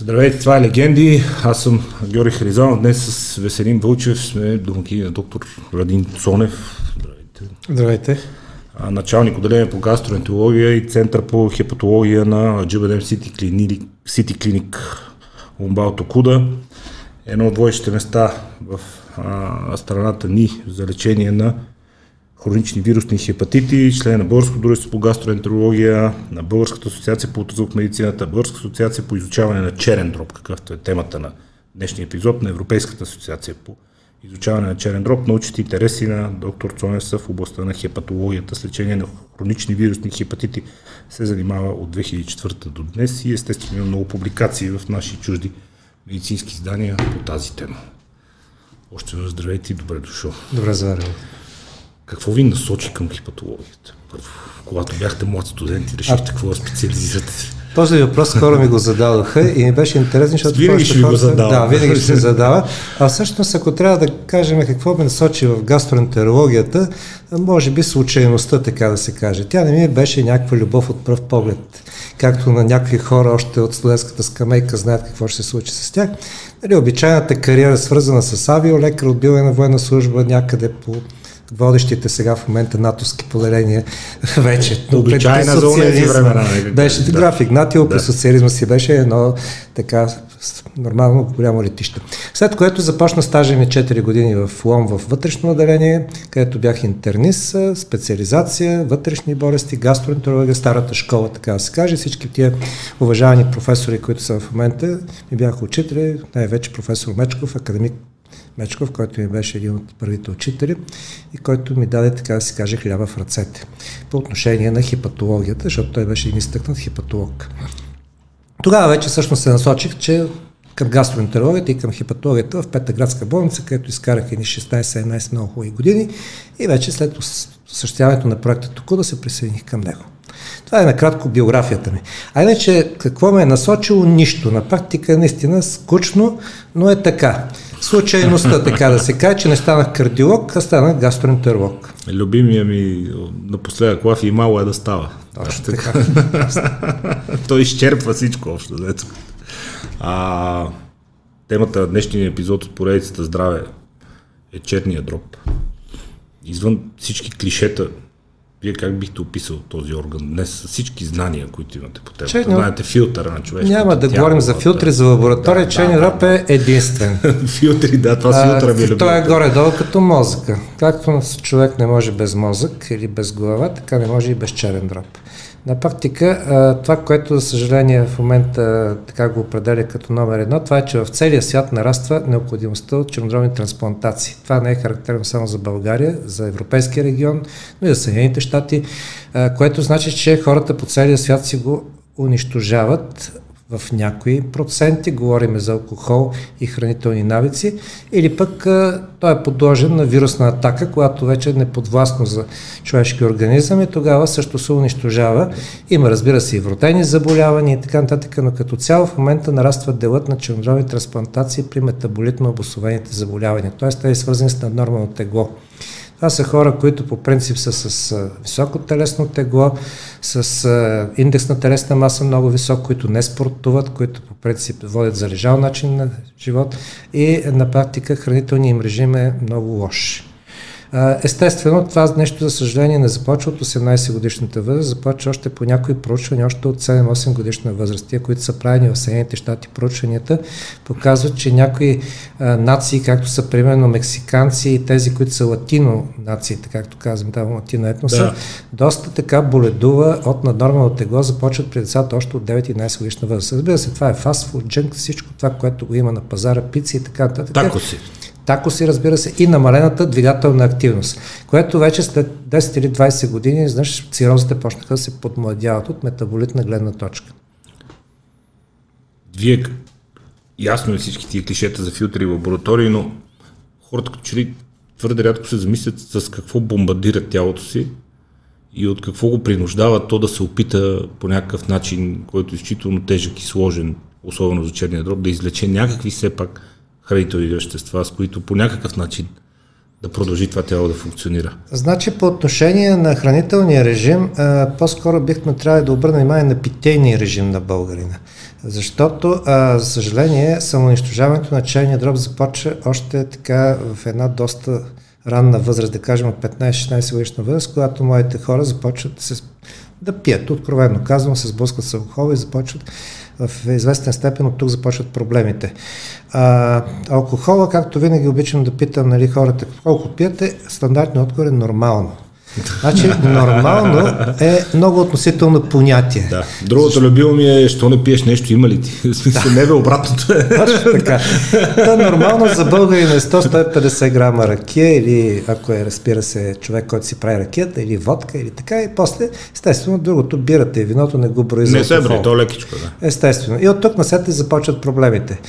Здравейте, това е Легенди. Аз съм Георги Харизанов. Днес с Веселин Вълчев сме домаки на доктор Радин Цонев. Здравейте. Здравейте. Началник отделение по гастроентерология и център по хепатология на GBDM City Clinic, City Clinic Умбал Токуда. Едно от водещите места в а, страната ни за лечение на хронични вирусни хепатити, член на Българското дружество по гастроентерология, на Българската асоциация по в медицината, Българската асоциация по изучаване на черен дроб, какъвто е темата на днешния епизод на Европейската асоциация по изучаване на черен дроб, научните интереси на доктор Цонев са в областта на хепатологията с лечение на хронични вирусни хепатити се занимава от 2004 до днес и естествено много публикации в наши чужди медицински издания по тази тема. Още здравейте и добре дошъл. Добре заварил. Какво ви насочи към хепатологията? Когато бяхте млад студент и решихте какво да специализирате? Този въпрос скоро ми го зададоха и ми беше интересен, защото винаги ще го задава. Да, винаги ще задава. А всъщност, ако трябва да кажем какво ме насочи в гастроентерологията, може би случайността, така да се каже. Тя не ми беше някаква любов от пръв поглед. Както на някакви хора още от студентската скамейка знаят какво ще се случи с тях. Нали, обичайната кариера, свързана с авиолекар, отбиване на военна служба някъде по водещите сега в момента натовски поделения вече. Обичайна за тези времена. Беше да. граф Игнатио, да. социализма си беше едно така нормално голямо летище. След което започна стажа ми 4 години в ЛОМ в вътрешно отделение, където бях интернист, специализация, вътрешни болести, гастроентерология, старата школа, така да се каже. Всички тия уважавани професори, които са в момента, ми бяха учители, най-вече професор Мечков, академик Мечков, който ми беше един от първите учители и който ми даде, така да се каже, хляба в ръцете по отношение на хепатологията, защото той беше един изтъкнат хепатолог. Тогава вече всъщност се насочих, че към гастроентерологията и към хепатологията в Пета градска болница, където изкарах едни 16-17 много хубави години и вече след осъществяването на проекта тук да се присъединих към него. Това е накратко биографията ми. А иначе, какво ме е насочило? Нищо. На практика наистина скучно, но е така. Случайността, така да се каже, че не станах кардиолог, а станах гастроентеролог. Любимия ми напоследък лаф и мало е да става. Точно така. Той изчерпва всичко общо. Дето. А, темата на днешния епизод от поредицата Здраве е черния дроб. Извън всички клишета, вие как бихте описал този орган днес с всички знания, които имате по темата? Черни... Знаете филтъра на човешкото Няма да тяло, говорим за филтри, за лаборатория. Да, Черни да, да, е единствен. филтри, да, това с филтъра ми е Той е горе-долу като мозъка. Както човек не може без мозък или без глава, така не може и без черен дроб. На практика, това, което за съжаление в момента така го определя като номер едно, това е, че в целия свят нараства необходимостта от чернодробни трансплантации. Това не е характерно само за България, за Европейския регион, но и за Съединените щати, което значи, че хората по целия свят си го унищожават в някои проценти, говорим за алкохол и хранителни навици, или пък а, той е подложен на вирусна атака, която вече е неподвластно за човешки организъм и тогава също се унищожава. Има, разбира се, и вродени заболявания и така нататък, но като цяло в момента нараства делът на чернодробни трансплантации при метаболитно обословените заболявания, т.е. те е свързани с наднормално тегло. Това са хора, които по принцип са с високо телесно тегло, с индекс на телесна маса много висок, които не спортуват, които по принцип водят залежал начин на живот и на практика хранителният им режим е много лош. Естествено, това нещо, за съжаление, не започва от 18 годишната възраст, започва още по някои проучвания, още от 7-8 годишна възраст. Тия, които са правени в Съединените щати, проучванията показват, че някои а, нации, както са примерно мексиканци и тези, които са латино нациите, както казвам, там латино етноса, да. доста така боледува от наднормално тегло, започват при децата още от 9-11 годишна възраст. Разбира се, това е фастфуд, джънк, всичко това, което го има на пазара, пици и така нататък. Тако си си разбира се, и намалената двигателна активност, което вече след 10 или 20 години, знаеш, цирозите почнаха да се подмладяват от метаболитна гледна точка. Вие, ясно е всички тия клишета за филтри и лаборатории, но хората като че ли твърде рядко се замислят с какво бомбардират тялото си и от какво го принуждават то да се опита по някакъв начин, който е изключително тежък и сложен, особено за черния дроб, да излече някакви все пак хранителни вещества, с които по някакъв начин да продължи това тяло да функционира? Значи по отношение на хранителния режим, по-скоро бихме трябва да обърнем внимание на питейния режим на българина. Защото, за съжаление, самоунищожаването на чайния дроб започва още така в една доста ранна възраст, да кажем от 15-16 годишна възраст, когато моите хора започват да, се, да пият, откровенно казвам, се сблъскват с алкохол и започват в известен степен от тук започват проблемите. А, алкохола, както винаги обичам да питам нали, хората, колко пиете, стандартният отговор е нормално. Значи, нормално е много относително понятие. Да. Другото любимо ми е, що не пиеш нещо, има ли ти? В смисъл, не бе обратното. Е. Точно така. Та, нормално за българин е 100-150 грама ракия или ако е, разбира се, човек, който си прави ракията или водка или така и после, естествено, другото, бирата и виното не го брои за Не се брои, то е лекичко, да. Естествено. И от тук на сетне започват проблемите.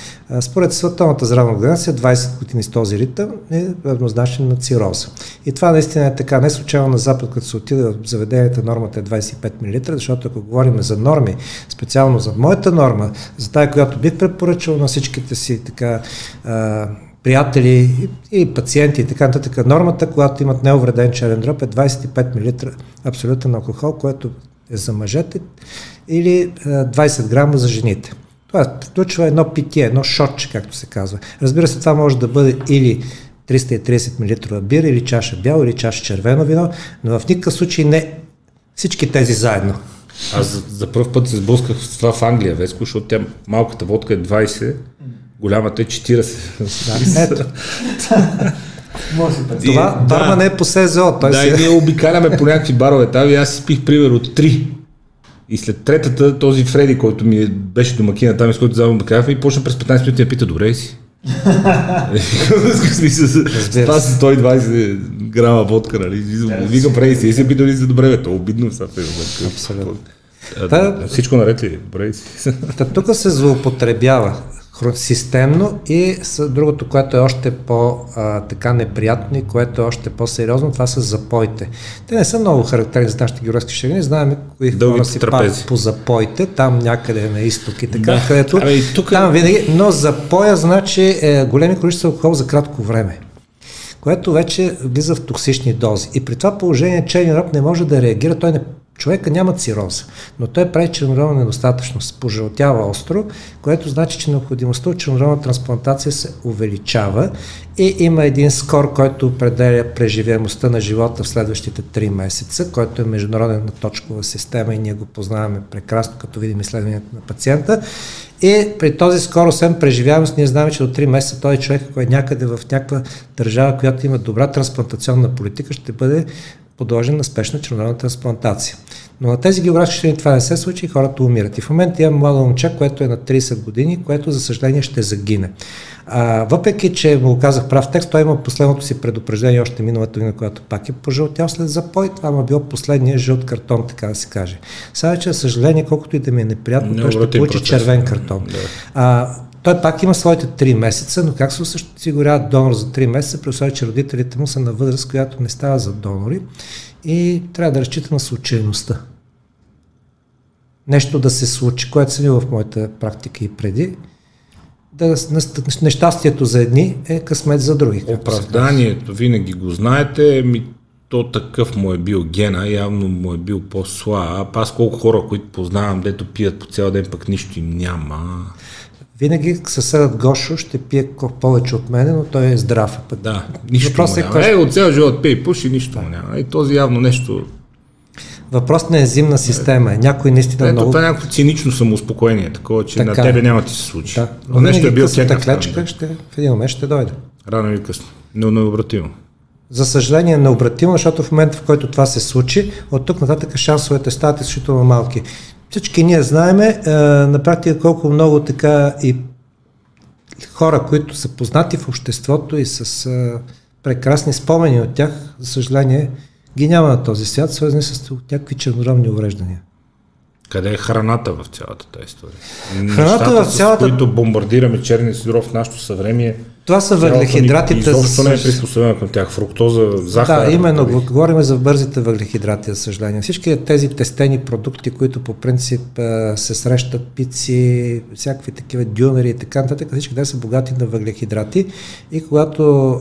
Според Световната здравна организация, 20 години с този ритъм е равнозначен на цироза. И това наистина е така. Не случайно Запад, като се отиде в заведенията, нормата е 25 мл, защото ако говорим за норми, специално за моята норма, за тая, която бих препоръчал на всичките си така а, приятели и, пациенти и така нататък, нормата, когато имат неувреден черен дроб е 25 мл абсолютен алкохол, което е за мъжете или а, 20 грама за жените. Това включва едно питие, едно шотче, както се казва. Разбира се, това може да бъде или 330 мл бира или чаша бяло или чаша червено вино, но в никакъв случай не всички тези заедно. Аз за, за първ път се сблъсках с това в Англия, Веско, защото тя малката водка е 20, голямата е 40. Да, ето. Това да, барма не е по СЗО. Той да, си... и ние обикаляме по някакви барове там и аз си пих примерно 3. И след третата, този Фреди, който ми беше домакина там, с който заедно кафе, и почна през 15 минути да пита, добре си? Това са 120 грама водка, нали? Вика, прави си, се питали за добре, бе, то обидно са Абсолютно. Всичко наред ли? Добре си. Тук се злоупотребява системно и с другото, което е още по-така неприятно и което е още по-сериозно, това са запоите. Те не са много характерни за нашите географски ширини, знаем кои хора си пак по запоите, там някъде на изток и така, да. където ами, тук... там винаги, но запоя значи е, големи количества алкохол за кратко време което вече влиза в токсични дози. И при това положение черния роб не може да реагира, той не Човека няма цироза, но той прави чернородна недостатъчност, пожълтява остро, което значи, че необходимостта от чернородна трансплантация се увеличава и има един скор, който определя преживяемостта на живота в следващите 3 месеца, който е международна точкова система и ние го познаваме прекрасно, като видим изследването на пациента. И при този скор, освен преживяемост, ние знаем, че до 3 месеца този човек, който е някъде в някаква държава, която има добра трансплантационна политика, ще бъде подложен на спешна чернородна трансплантация. Но на тези географски страни това не се случи и хората умират. И в момента имам младо момче, което е на 30 години, което за съжаление ще загине. А, въпреки, че му казах прав текст, той има последното си предупреждение още миналата година, която пак е пожълтял след запой. Това му е било последния жълт картон, така да се каже. Сега, че, за съжаление, колкото и да ми е неприятно, не той ще получи процес. червен картон. Да. А, той пак има своите 3 месеца, но как се осигурява донор за 3 месеца, при условие, че родителите му са на възраст, която не става за донори и трябва да разчита на случайността. Нещо да се случи, което съм в моята практика и преди, да, нещастието за едни е късмет за други. Оправданието, винаги го знаете, ми то такъв му е бил гена, явно му е бил по-слаб. Аз колко хора, които познавам, дето пият по цял ден, пък нищо им няма. Винаги съседът Гошо ще пие повече от мене, но той е здрав. Пък. Да, нищо Въпрос му е, няма. Е, от цял живот пие и пуши, нищо му няма. И този явно нещо... Въпрос на ензимна система. Е. Някой наистина Ето, много... това е някакво цинично самоуспокоение, такова, че така. на тебе няма ти се случи. Да. Но нещо е бил клечка, ще, в един момент ще дойде. Рано или късно. Но необратимо. За съжаление необратимо, защото в момента, в който това се случи, от тук нататък шансовете стават изключително малки. Всички ние знаеме е, на практика колко много така и хора, които са познати в обществото и с е, прекрасни спомени от тях, за съжаление, ги няма на този свят, свързани с някакви чернородни увреждания. Къде е храната в цялата тази история? Храната Нещата, в цялата... с които бомбардираме черния сидров в нашето съвремие. Това са въглехидратите. Изобщо не е приспособено към тях. Фруктоза, захар. Да, именно. Дали. Говорим за бързите въглехидрати, за съжаление. Всички тези тестени продукти, които по принцип се срещат, пици, всякакви такива дюнери и така нататък, всички те са богати на въглехидрати. И когато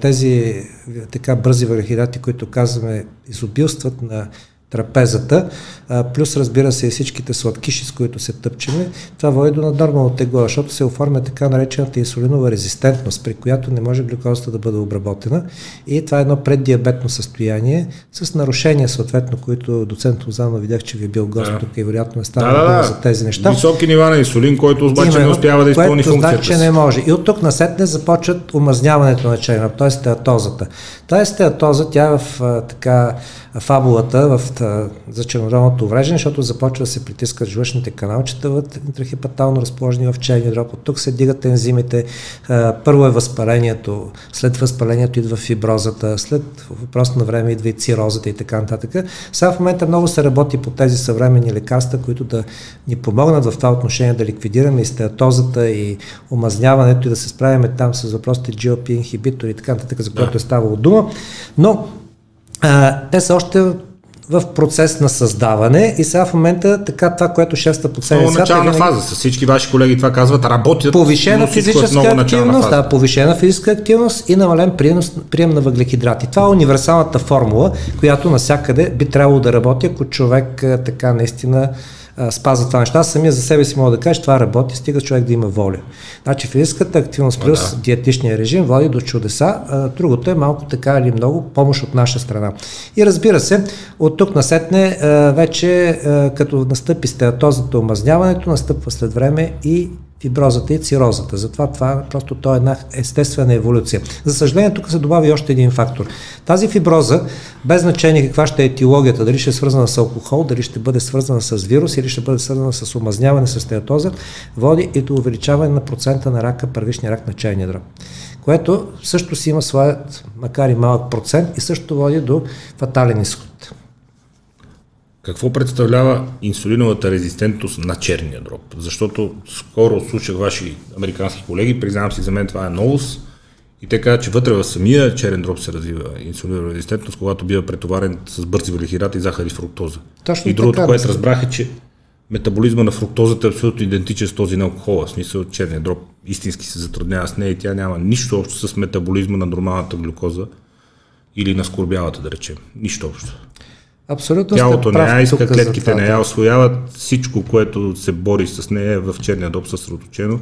тези така бързи въглехидрати, които казваме, изобилстват на трапезата, а, плюс разбира се и всичките сладкиши, с които се тъпчеме, това води до наднормално тегло, защото се оформя така наречената инсулинова резистентност, при която не може глюкозата да бъде обработена и това е едно преддиабетно състояние с нарушения съответно, които доцент Лозано видях, че ви е бил гост да. тук и вероятно е станало да, да, за тези неща. Високи нива на инсулин, който обаче Именно, не успява да изпълни функцията значи, че не може. И от тук насетне започват омазняването на черна, т.е. стеатозата. Тази стеатоза, тя е в така фабулата в, за чернодробното увреждане, защото започва да се притискат жлъчните каналчета интрахепатално разположени в черния дроб. От тук се дигат ензимите. Първо е възпалението, след възпалението идва фиброзата, след въпрос на време идва и цирозата и така нататък. Сега в момента много се работи по тези съвременни лекарства, които да ни помогнат в това отношение да ликвидираме и стеатозата и омазняването и да се справяме там с въпросите GLP инхибитори и така нататък, за което е ставало дума. Но а, те са още в процес на създаване и сега в момента така това, което шеста по целия свят... начална е фаза, с всички ваши колеги това казват, работят, повишена е физическа е активност, да, повишена физическа активност и намален прием, прием на въглекидрати. Това е универсалната формула, която насякъде би трябвало да работи, ако човек така наистина спазва това неща. Самия за себе си мога да кажа, че това работи, стига човек да има воля. Значи физическата активност плюс да. диетичния режим води до чудеса, а, другото е малко така или много помощ от наша страна. И разбира се, от тук насетне вече като настъпи стеатозата, омазняването, настъпва след време и фиброзата и цирозата. Затова това просто то е една естествена еволюция. За съжаление, тук се добави още един фактор. Тази фиброза, без значение каква ще е етиологията, дали ще е свързана с алкохол, дали ще бъде свързана с вирус или ще бъде свързана с омазняване с стеатоза, води и до увеличаване на процента на рака, първичния рак на чайния дроб което също си има своят, макар и малък процент и също води до фатален изход. Какво представлява инсулиновата резистентност на черния дроб? Защото скоро слушах ваши американски колеги, признавам си, за мен това е новост. И те казват, че вътре в самия черен дроб се развива инсулинова резистентност, когато бива претоварен с бързи въглехидрати, захар и фруктоза. Точно и другото, така, което да разбрах е, че метаболизма на фруктозата е абсолютно идентичен с този на алкохола. В смисъл, черния дроб истински се затруднява с нея и тя няма нищо общо с метаболизма на нормалната глюкоза или на скорбялата, да речем. Нищо общо. Абсолютно Тялото не я иска, клетките не я освояват, всичко, което се бори с нея е в черния доб съсредоточено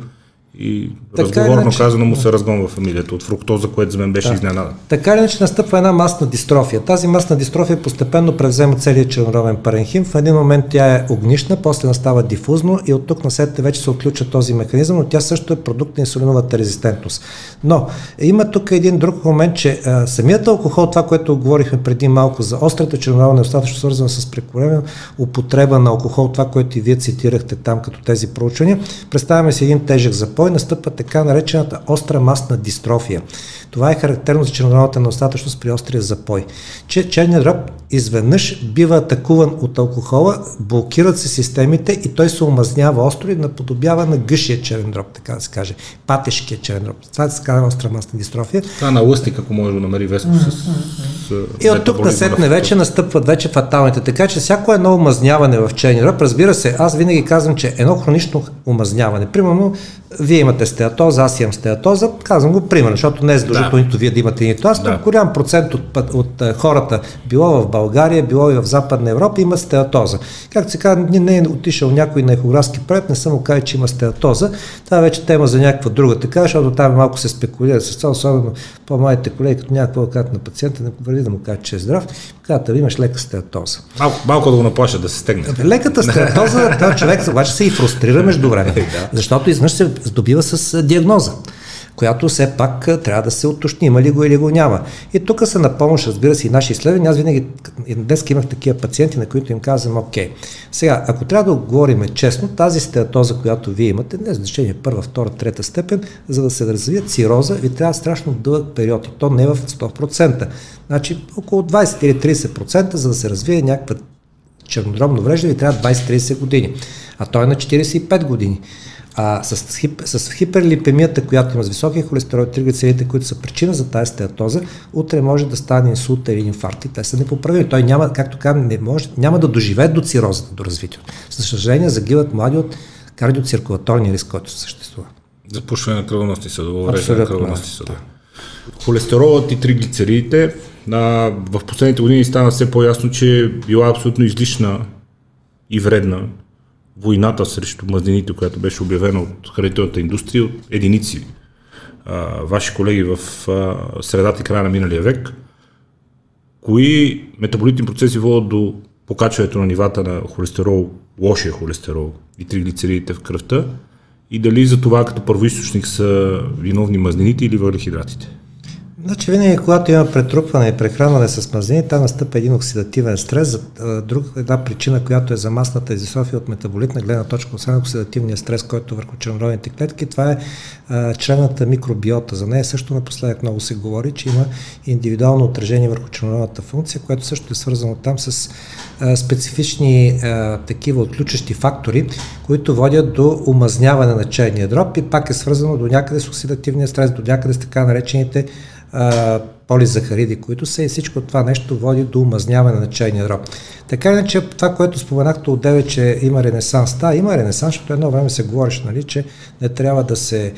и така разговорно иначе, казано му се разгонва фамилията от фруктоза, което за мен беше да. изненада. Така или иначе настъпва една масна дистрофия. Тази масна дистрофия постепенно превзема целият чернороден паренхим. В един момент тя е огнишна, после настава дифузно и от тук на сетите вече се отключва този механизъм, но тя също е продукт на инсулиновата резистентност. Но има тук един друг момент, че а, самият алкохол, това, което говорихме преди малко за острата чернородна, е достатъчно свързана с прекомерна употреба на алкохол, това, което и вие цитирахте там като тези проучвания. Представяме си един тежък запой, той настъпва така наречената остра масна дистрофия. Това е характерно за чернодробната недостатъчност при острия запой. Че черният дроб изведнъж бива атакуван от алкохола, блокират се системите и той се омазнява остро и наподобява на гъшия черен дроб, така да се каже. Патешкия черен дроб. Това се казва остра масна дистрофия. Това на лъстик, ако може да намери веско с, с И от тук насетне вече настъпват вече фаталните. Така че всяко едно омазняване в черния дроб, разбира се, аз винаги казвам, че едно хронично омазняване. Примерно, вие имате стеатоза, аз имам стеатоза, казвам го примерно, защото не е задължително да. нито вие да имате нито аз, но да. голям процент от, от, от хората, било в България, било и в Западна Европа, има стеатоза. Както се казва, не е отишъл някой на ехографски проект, не съм казал, че има стеатоза. Това е вече тема за някаква друга така, защото там малко се спекулира с това, особено по-малите колеги, като някакво да на пациента, не върви да му кажат, че е здрав, казват, имаш лека стеатоза. Малко, малко да го наплаша да се стегне. Леката стеатоза, човек обаче се и фрустрира между време, защото изнъж се здобива с диагноза която все пак трябва да се уточни, има ли го или го няма. И тук са на помощ, разбира се, и наши изследвания. Аз винаги, днес имах такива пациенти, на които им казвам, окей, сега, ако трябва да говорим честно, тази стеатоза, която вие имате, не е значение първа, втора, трета степен, за да се развие цироза, ви трябва страшно дълъг период и то не е в 100%. Значи около 20 или 30%, за да се развие някаква чернодробно увреждане ви трябва 20-30 години, а той е на 45 години. А с, хип, с хиперлипемията, която има с високия холестерол и триглицеридите, които са причина за тази стеатоза, утре може да стане инсулт или инфаркт и те са непоправими. Той няма, както казвам, не може, няма да доживее до цирозата, до развитието. За съжаление, загиват млади от кардиоциркулаторния риск, който съществува. Запушване на кръвоносни съдове, на кръвоносни съдове. Холестеролът и триглицеридите а, в последните години стана все по-ясно, че била абсолютно излишна и вредна войната срещу мазнините, която беше обявена от хранителната индустрия, от единици а, ваши колеги в а, средата и края на миналия век, кои метаболитни процеси водят до покачването на нивата на холестерол, лошия холестерол и триглицеридите в кръвта и дали за това като първоисточник са виновни мазнините или въглехидратите? Значи винаги, когато има претрупване и прехранване с мазнини, там настъпва един оксидативен стрес. Друг, една причина, която е за масната изисофия от метаболитна гледна точка, освен оксидативния стрес, който е върху чернодробните клетки, това е а, члената микробиота. За нея също напоследък много се говори, че има индивидуално отражение върху чернодробната функция, което също е свързано там с а, специфични а, такива отключащи фактори, които водят до умазняване на черния дроб и пак е свързано до някъде с оксидативния стрес, до някъде с така наречените а, полизахариди, които са и всичко това нещо води до умазняване на чайния дроб. Така иначе това, което споменахте от 9, че има ренесанс, да, има ренесанс, защото едно време се говореше, нали, че не трябва да се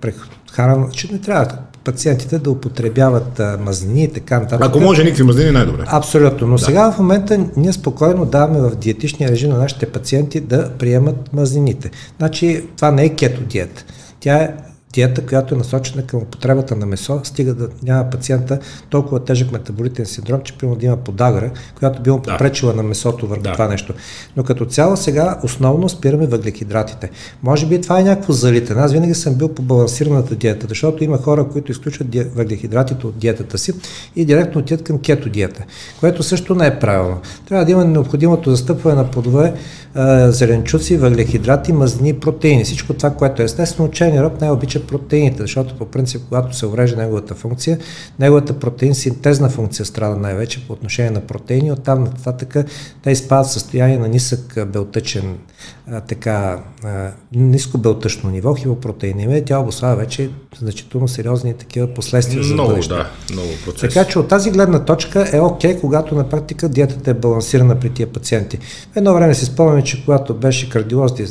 прехаран, че не трябва пациентите да употребяват а, мазнини и така нататък. Ако може никакви мазнини, най-добре. Абсолютно. Но да. сега в момента ние спокойно даваме в диетичния режим на нашите пациенти да приемат мазнините. Значи това не е кето диета. Тя е диета, която е насочена към употребата на месо, стига да няма пациента толкова тежък метаболитен синдром, че примерно да има подагра, която би му да. попречила на месото върху да. това нещо. Но като цяло сега основно спираме въглехидратите. Може би това е някакво залитане. Аз винаги съм бил по балансираната диета, защото има хора, които изключват въглехидратите от диетата си и директно отидат към кето диета, което също не е правилно. Трябва да има необходимото застъпване на плодове, зеленчуци, въглехидрати, мазнини, протеини. Всичко това, което е естествено, черния роб най-обича протеините, защото по принцип, когато се уврежда неговата функция, неговата протеин синтезна функция страда най-вече по отношение на протеини. Оттам нататък те изпадат в състояние на нисък белтъчен, а, така, а, ниско белтъчно ниво, хипопротеиnemия. Тя обославя вече значително сериозни такива последствия за бъдеще. Да, много процес. Така че от тази гледна точка е окей, okay, когато на практика диетата е балансирана при тия пациенти. Едно време си спомняме, че когато беше кардиолозите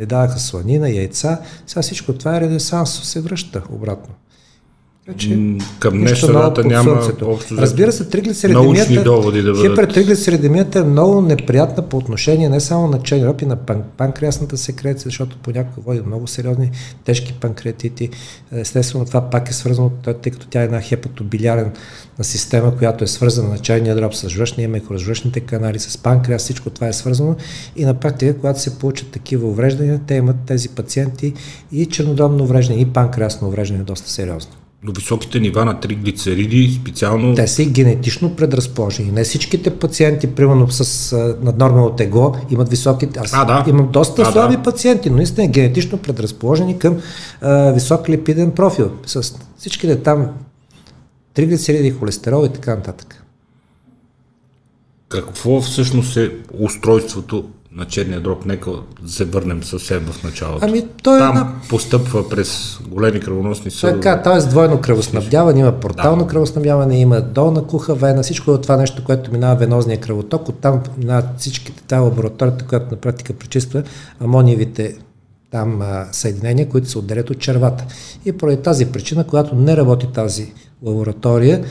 не даваха сланина, яйца. Сега всичко това е ренесанс, се връща обратно. Значи, Към днешна дата няма общо Разбира се, триглицеридемията, да бъдат... хипертриглицеридемията е много неприятна по отношение не само на черни и на пан, панкреасната секреция, защото понякога води много сериозни тежки панкреатити. Естествено, това пак е свързано, тъй като тя е една хепатобилярен система, която е свързана на чайния дроб с жлъчния мекорожлъчните канали, с панкреас, всичко това е свързано. И на практика, когато се получат такива увреждания, те имат тези пациенти и чернодробно увреждане, и панкреасно увреждане доста сериозно до високите нива на триглицериди специално... Те са и генетично предразположени. Не всичките пациенти, примерно с наднормално тегло, имат високи... Аз а, да. имам доста а, слаби да. пациенти, но наистина генетично предразположени към а, висок липиден профил. С всичките там триглицериди, холестерол и така нататък. Какво всъщност е устройството на черния дроб, нека се върнем съвсем в началото. Ами, той Там е на... постъпва през големи кръвоносни съдове. Така, т.е. двойно кръвоснабдяване, има портално да. кръвоснабдяване, има долна куха вена, всичко е това нещо, което минава венозния кръвоток, оттам минават всичките тази лабораторията, която на практика пречиства амониевите там а, съединения, които се отделят от червата. И поради тази причина, когато не работи тази лаборатория,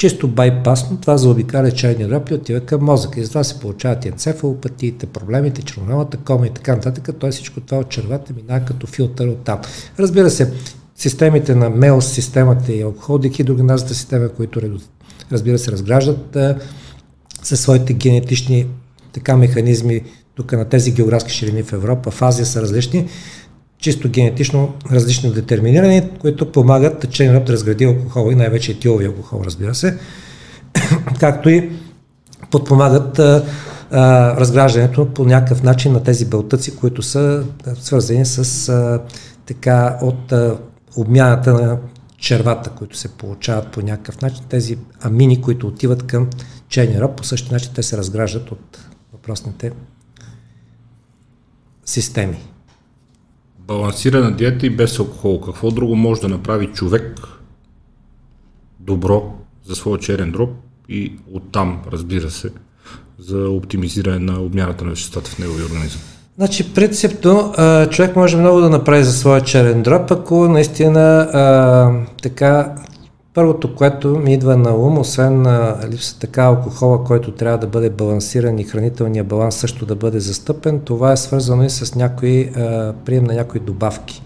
чисто байпасно това заобикаля чайния дроб и отива към мозъка. И затова се получават енцефалопатиите, проблемите, червоналата кома и така нататък. Той всичко това от червата минава като филтър от там. Разбира се, системите на МЕОС, системата и алкохол-дехидрогеназата система, които разбира се разграждат със своите генетични така механизми тук на тези географски ширини в Европа, в Азия са различни, чисто генетично различни детерминирани, които помагат течение роб да разгради алкохол и най-вече етилови алкохол, разбира се, както и подпомагат а, а, разграждането по някакъв начин на тези белтъци, които са свързани с а, така от а, обмяната на червата, които се получават по някакъв начин, тези амини, които отиват към черния роб, по същия начин те се разграждат от въпросните системи. Балансирана диета и без алкохол. Какво друго може да направи човек добро за своя черен дроб и оттам, разбира се, за оптимизиране на обмяната на веществата в неговия организъм? Значи, принципно, човек може много да направи за своя черен дроб, ако наистина а, така Първото, което ми идва на ум, освен на липса така алкохола, който трябва да бъде балансиран и хранителния баланс също да бъде застъпен, това е свързано и с някои, а, прием на някои добавки.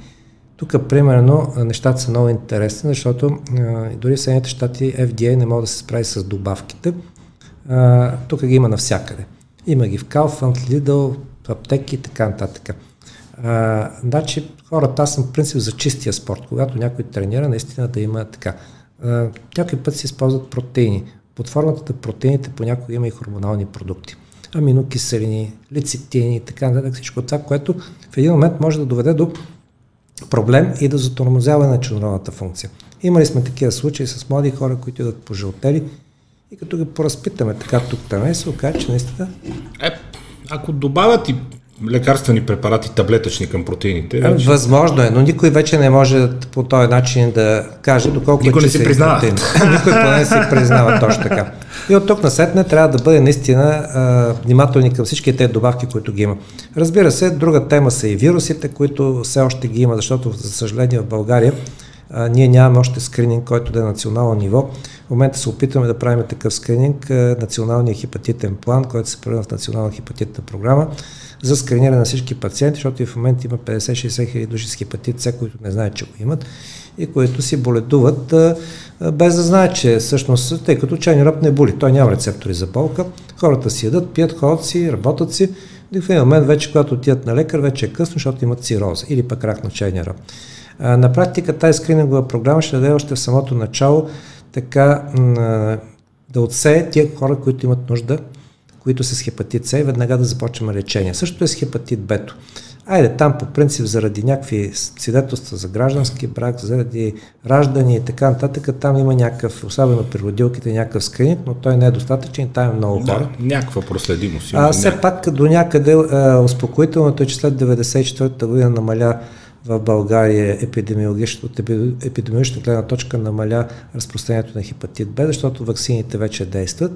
Тук, примерно, нещата са много интересни, защото а, дори Съединените щати FDA не може да се справи с добавките. А, тук ги има навсякъде. Има ги в Kaufland, Lidl, аптеки и така нататък. А, значи, хората, аз съм принцип за чистия спорт. Когато някой тренира, наистина да има така. Някой път се използват протеини. Под формата на протеините понякога има и хормонални продукти. Аминокиселини, лецитини и така нататък. Всичко това, което в един момент може да доведе до проблем и да затормозява на черновата функция. Имали сме такива случаи с млади хора, които идват по жълтели и като ги поразпитаме така тук там, се окаже, че наистина... Е, ако добавят и лекарствени препарати, таблетъчни към протеините. Вече... Възможно е, но никой вече не може по този начин да каже доколко никой не си признава. никой поне не си признава точно така. И от тук на сетне трябва да бъде наистина а, внимателни към всички тези добавки, които ги има. Разбира се, друга тема са и вирусите, които все още ги има, защото за съжаление в България а, ние нямаме още скрининг, който да е национално ниво. В момента се опитваме да правим такъв скрининг, националния хепатитен план, който се превърна в национална хепатитна програма за скриниране на всички пациенти, защото и в момента има 50-60 хиляди души с хепатит С, които не знаят, че го имат и които си боледуват без да знаят, че всъщност, тъй като чайни роб не боли, той няма рецептори за болка, хората си ядат, пият, ходят си, работят си, и в един момент вече, когато отидат на лекар, вече е късно, защото имат цироза или пък рак на чайния роб. А, на практика тази скринингова програма ще даде още в самото начало така да отсее тия хора, които имат нужда които са с хепатит С и веднага да започваме лечение. Също е с хепатит Б. Айде, там по принцип заради някакви свидетелства за граждански брак, заради раждане и така нататък, там има някакъв, особено при родилките, някакъв скрининг, но той не е достатъчен, там е много хора. Да, някаква проследимост. А, все пак до някъде а, успокоителното е, че след 94-та година намаля в България епидемиологично, от епидемиологична гледна точка намаля разпространението на хепатит Б, защото ваксините вече действат.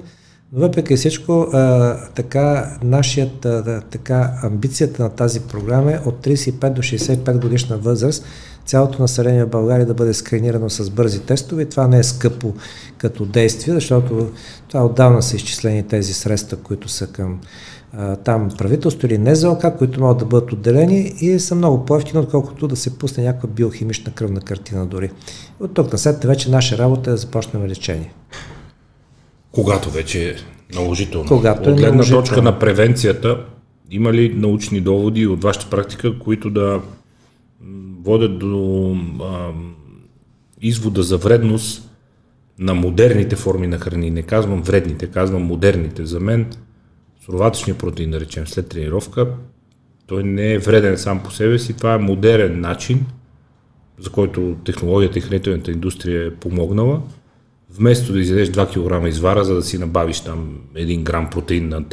Въпреки всичко, а, така, нашият, а, така, амбицията на тази програма е от 35 до 65 годишна възраст цялото население в България да бъде скринирано с бързи тестове. Това не е скъпо като действие, защото това отдавна са изчислени тези средства, които са към а, там правителство или НЗОК, които могат да бъдат отделени и са много по-ефтини, отколкото да се пусне някаква биохимична кръвна картина дори. От тук на след вече наша работа е да започнем лечение. Когато вече е наложително. Когато е от гледна точка на превенцията, има ли научни доводи от вашата практика, които да водят до а, извода за вредност на модерните форми на храни? Не казвам вредните, казвам модерните. За мен суроватъчният протеин, да речем, след тренировка, той не е вреден сам по себе си. Това е модерен начин, за който технологията и хранителната индустрия е помогнала – вместо да изядеш 2 кг извара, за да си набавиш там 1 грам протеин на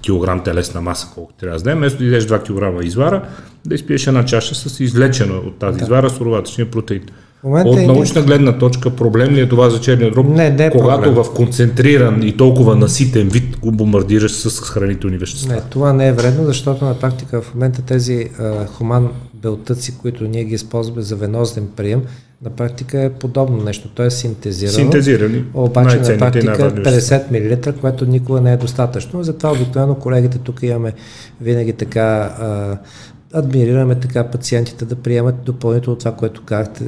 килограм телесна маса, колко трябва да знаем, вместо да изядеш 2 кг извара, да изпиеш една чаша с извлечена от тази да. извара суроватъчния протеин. От научна гледна точка проблем ли е това за черния дроб, не, не е когато проблем. в концентриран и толкова наситен вид го бомбардираш с хранителни вещества? Не, това не е вредно, защото на практика в момента тези а, хуман белтъци, които ние ги използваме за венозен прием, на практика е подобно нещо. То е синтезирано. Синтезирани. Обаче на практика 50 мл, което никога не е достатъчно. Затова обикновено колегите тук имаме винаги така а, адмирираме така пациентите да приемат допълнително това, което казахте,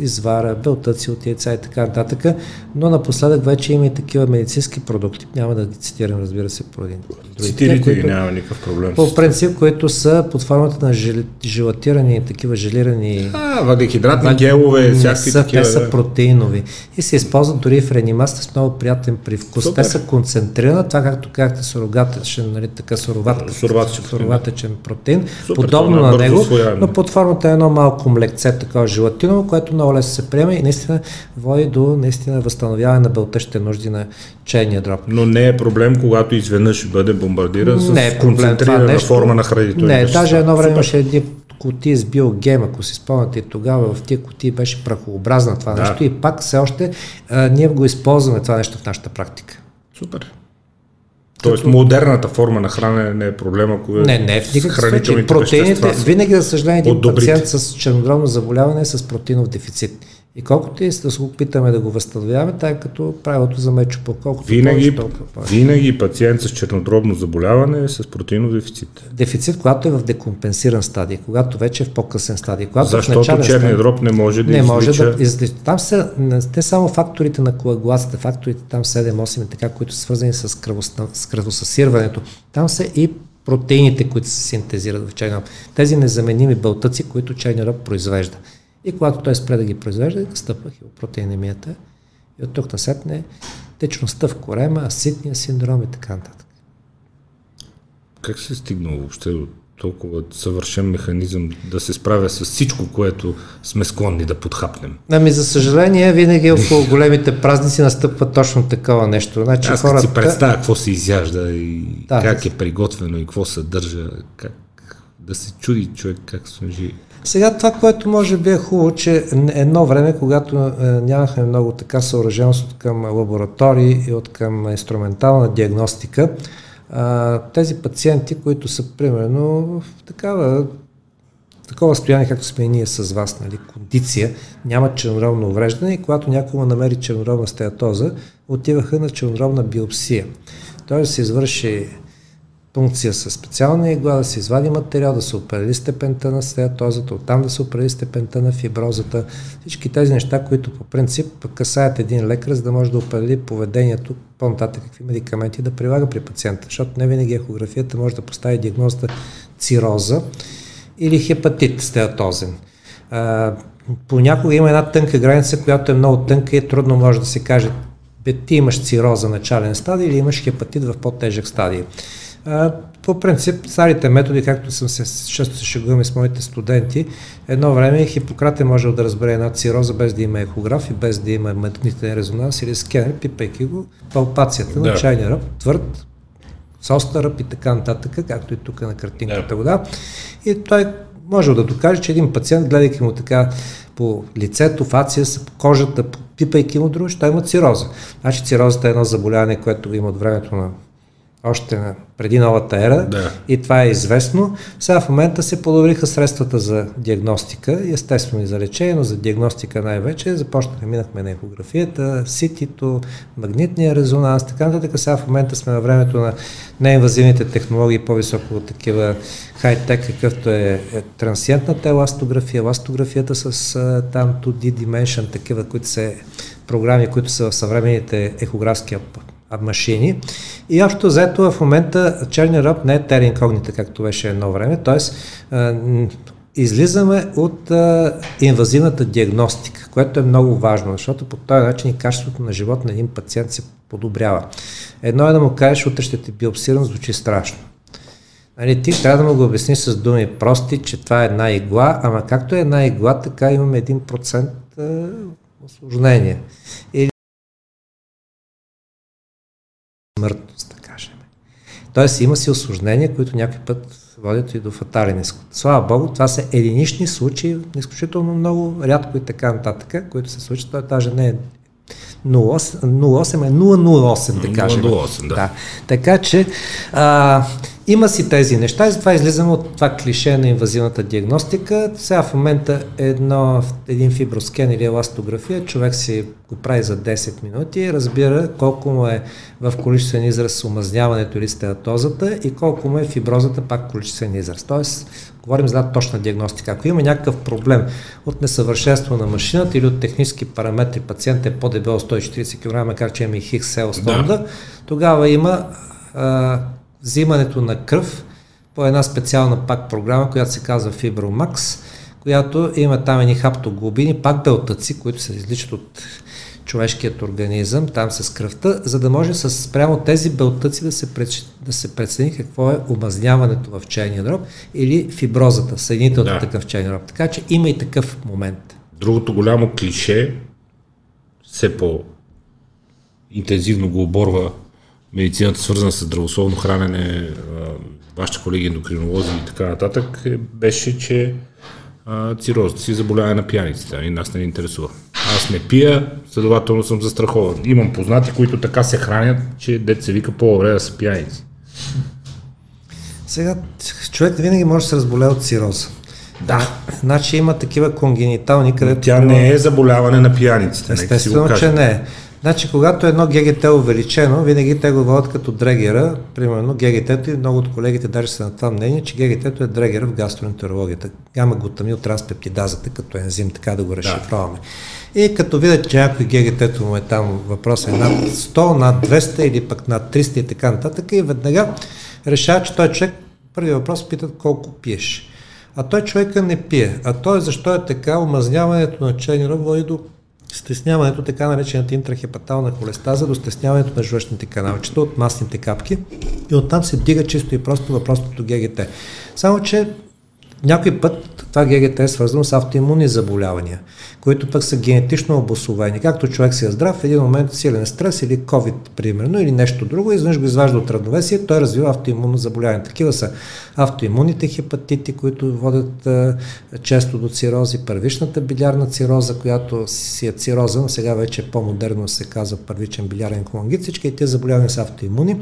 извара, белтъци от яйца и така нататък, но напоследък вече има и такива медицински продукти, няма да ги цитирам, разбира се, поради Цитирите ги, няма никакъв проблем. По принцип, които са под формата на жел, желатирани, такива желирани... А, въглехидратни гелове, всякакви са, такива. Те са протеинови и се използват дори в реанимацията с много приятен привкус. Супер. Те са концентрирани, това както казахте, сурогатъчен, нали, така суроватъчен, суроватъчен протеин. Супер, подобно на, него, но под формата е едно малко млекце, такова желатиново, което много лесно се приема и наистина води до наистина възстановяване на белтъщите нужди на чайния дроб. Но не е проблем, когато изведнъж бъде бомбардиран с не е концентрирана нещо, форма на хранителни Не, даже едно време имаше едни кутии с биогем, ако си спомняте, тогава в тия кутии беше прахообразна това да. нещо и пак все още а, ние го използваме това нещо в нашата практика. Супер. Тоест като... модерната форма на хранене не е проблем, ако Не, не, в никакъв случай. Протеините, винаги, за съжаление, един пациент с чернодробно заболяване е с протеинов дефицит. И колкото и да се опитаме да го възстановяваме, тъй като правилото за мечо по колкото винаги, повече, Винаги пациент с чернодробно заболяване е с протеинов дефицит. Дефицит, когато е в декомпенсиран стадий, когато вече е в по-късен стадий. Когато Защото черният дроб не може да не може да излича. Там са не само факторите на коагулацията, факторите там 7-8 така, които са свързани с, кръвоста, с кръвосъсирването. Там са и протеините, които се синтезират в черния Тези незаменими бълтъци, които черния роб произвежда. И когато той спре да ги произвежда, стъпва хипопротеинемията. И от тук насетне течността в корема, аситния синдром и така нататък. Как се е стигнало въобще до толкова съвършен механизъм да се справя с всичко, което сме склонни да подхапнем? Ами, за съжаление, винаги около големите празници настъпва точно такова нещо. Значи, Аз хората... си представя какво се изяжда и да, как е приготвено и какво съдържа, как да се чуди човек как се живи. Сега това, което може би е хубаво, че едно време, когато е, нямахме много така съоръженост от към лаборатории и от към инструментална диагностика, тези пациенти, които са примерно в такава такова състояние, както сме и ние с вас, нали, кондиция, нямат чернодробно увреждане и когато някой му намери чернодробна стеатоза, отиваха на чернодробна биопсия. Той се извърши пункция с специална игла, да се извади материал, да се определи степента на стеатозата, оттам да се определи степента на фиброзата. Всички тези неща, които по принцип касаят един лекар, за да може да определи поведението, по-нататък какви медикаменти да прилага при пациента. Защото не винаги ехографията може да постави диагнозата цироза или хепатит стеатозен. понякога има една тънка граница, която е много тънка и трудно може да се каже бе, ти имаш цироза начален стадий или имаш хепатит в по-тежък стадий. По принцип, старите методи, както съм се, често се шегуваме с моите студенти, едно време Хипократ е можел да разбере една цироза без да има ехограф и без да има магнитен резонанс или скенер, пипайки го, палпацията да. на чайния ръб, твърд, с остър ръб и така нататък, както и тук на картинката да. да. И той може да докаже, че един пациент, гледайки му така по лицето, фация, по кожата, пипайки му друго, той има цироза. Значи цирозата е едно заболяване, което има от времето на още преди новата ера да. и това е известно. Сега в момента се подобриха средствата за диагностика, естествено и за лечение, но за диагностика най-вече. Започнахме, минахме на ехографията, ситито, магнитния резонанс, така нататък. Сега в момента сме на времето на неинвазивните технологии, по-високо от такива хай-тек, какъвто е, е трансиентната еластография, еластографията с а, там 2D dimension, такива, които са програми, които са в съвременните ехографски машини. И общо взето в момента черния роб не е тера инкогнита, както беше едно време, т.е. излизаме от инвазивната диагностика, което е много важно, защото по този начин и качеството на живот на един пациент се подобрява. Едно е да му кажеш, утре ще те биопсирам, звучи страшно. Нали, ти трябва да му го обясниш с думи прости, че това е една игла, ама както е една игла, така имаме 1% осложнение. Или смъртност, да кажем. Тоест има си осложнения, които някой път водят и до фатален изход. Слава Богу, това са единични случаи, изключително много, рядко и така нататък, които се случват. Той даже не е 08, 08 е 008, да кажем. 008, да. да. Така че а, има си тези неща и затова излизаме от това клише на инвазивната диагностика. Сега в момента едно, един фиброскен или еластография, човек си го прави за 10 минути и разбира колко му е в количествен израз омазняването или стеатозата и колко му е фиброзата пак количествен израз. Тоест, говорим за точна диагностика. Ако има някакъв проблем от несъвършенство на машината или от технически параметри, пациент е по-дебел 140 кг, макар че има и хиксел да. тогава има а, взимането на кръв по една специална пак програма, която се казва Fibromax, която има там едни хаптоглобини, пак белтъци, които се изличат от човешкият организъм, там с кръвта, за да може с прямо тези белтъци да се, пред, да се прецени какво е омазняването в чайния дроб или фиброзата, съединителната да. такъв чайния дроб. Така че има и такъв момент. Другото голямо клише, все по интензивно го оборва медицината, свързана с здравословно хранене, вашите колеги ендокринолози и така нататък, е, беше, че цирозата си заболяване на пияниците. И нас не ни интересува. Аз не пия, следователно съм застрахован. Имам познати, които така се хранят, че дет се вика по-добре да са пияници. Сега, човек винаги може да се разболее от цироза. Да. Значи има такива конгенитални, където... Тя не е заболяване на пияниците. Естествено, че не е. Значи, когато едно ГГТ е увеличено, винаги те го водят като дрегера, примерно ГГТ, и много от колегите даже са на това мнение, че ГГТ е дрегера в гастроентерологията. Гама глутамил транспептидазата като ензим, така да го разшифроваме. Да. И като видят, че някой ГГТ му е там въпрос е над 100, над 200 или пък над 300 и така нататък, и веднага решава, че той човек, първият въпрос питат колко пиеш. А той човека не пие. А той защо е така? Омазняването на черни рог води до стесняването, така наречената интрахепатална холестаза, до стесняването на жлъчните каналчета от масните капки и оттам се дига чисто и просто въпросното ГГТ. Само, че някой път това ГГТ е свързано с автоимунни заболявания, които пък са генетично обословени. Както човек си е здрав, в един момент силен стрес или COVID, примерно, или нещо друго, изведнъж го изважда от равновесие, той развива автоимунно заболяване. Такива са автоимунните хепатити, които водят а, често до цирози, първичната билярна цироза, която си е цироза, но сега вече по-модерно се казва първичен билярен колонгит, всички тези заболявания са автоимуни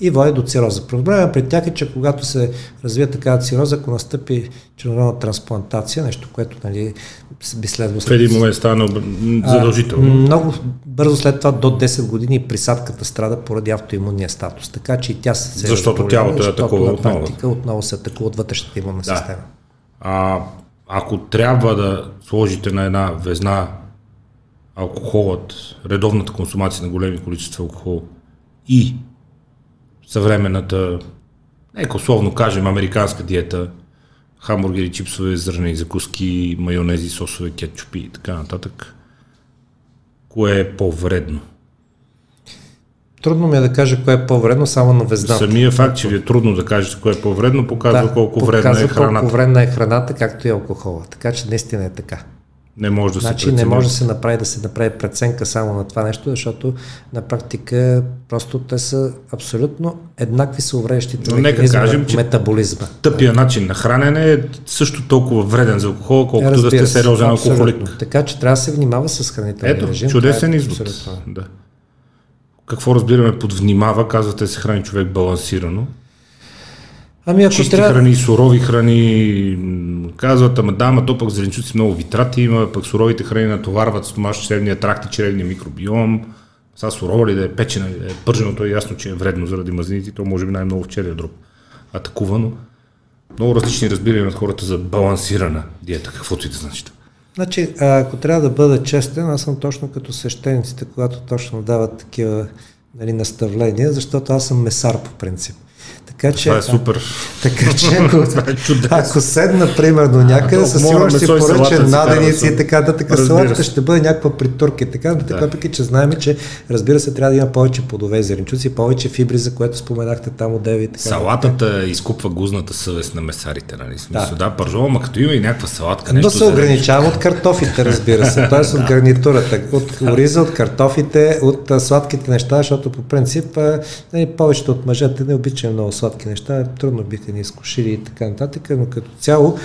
и водят до цироза. Проблема при тях е, че когато се развие такава цироза, ако настъпи чернородна трансплантация, нещо, което нали, би следвало... В един момент стана задължително. А, много бързо след това, до 10 години, присадката страда поради автоимунния статус. Така че и тя се... Защото тялото е такова отново. отново се атакува от вътрешната имунна да. система. А, ако трябва да сложите на една везна алкохолът, редовната консумация на големи количества алкохол и съвременната, нека условно кажем, американска диета, хамбургери, чипсове, зърнени закуски, майонези, сосове, кетчупи и така нататък. Кое е по-вредно? Трудно ми е да кажа кое е по-вредно, само на везната. Самия факт, че ви е трудно да кажете кое е по-вредно, показва да, колко вредна е храната. колко вредна е храната, както и алкохола. Така че наистина е така. Не може да значи, се не може да се направи да се направи преценка само на това нещо, защото на практика просто те са абсолютно еднакви са увреждащите нека кажем, че метаболизма. Тъпия начин на хранене е също толкова вреден за алкохола, колкото Разбира да сте сериозен алкохолик. Така че трябва да се внимава с хранителния Ето, режим. чудесен е извод. Да. Какво разбираме под внимава? Казвате се храни човек балансирано. Ами ако Чисти трябва... храни, сурови храни, казват, ама да, ама то пък зеленчуци много витрати има, пък суровите храни натоварват стомашно-черния тракт и черевния микробиом. Сега сурова ли да е печена, да е пържено, то е ясно, че е вредно заради мазнините, то може би най-много в черния дроб атакувано. Много различни разбирания от хората за балансирана диета, каквото и да значи. Значи, ако трябва да бъда честен, аз съм точно като свещениците, когато точно дават такива нали, наставления, защото аз съм месар по принцип. Така че, Това е супер. Така че, ако, е ако седна, примерно, някъде, със сигурност ще поръча наденици и така да така салатата ще бъде някаква притурка и така, да. така, въпреки че знаем, че разбира се, трябва да има повече плодове, зеленчуци, повече фибри, за което споменахте там от и така. Салатата така. изкупва гузната съвест на месарите, нали? Смисъл, да, да пържола, ма като има и някаква салатка, нещо. Но се ограничава от картофите, разбира се, т.е. от гарнитурата, от ориза, от картофите, от сладките неща, защото по принцип нали, повечето от мъжете не обичаме много сладки неща, трудно биха ни изкушили и така нататък, но като цяло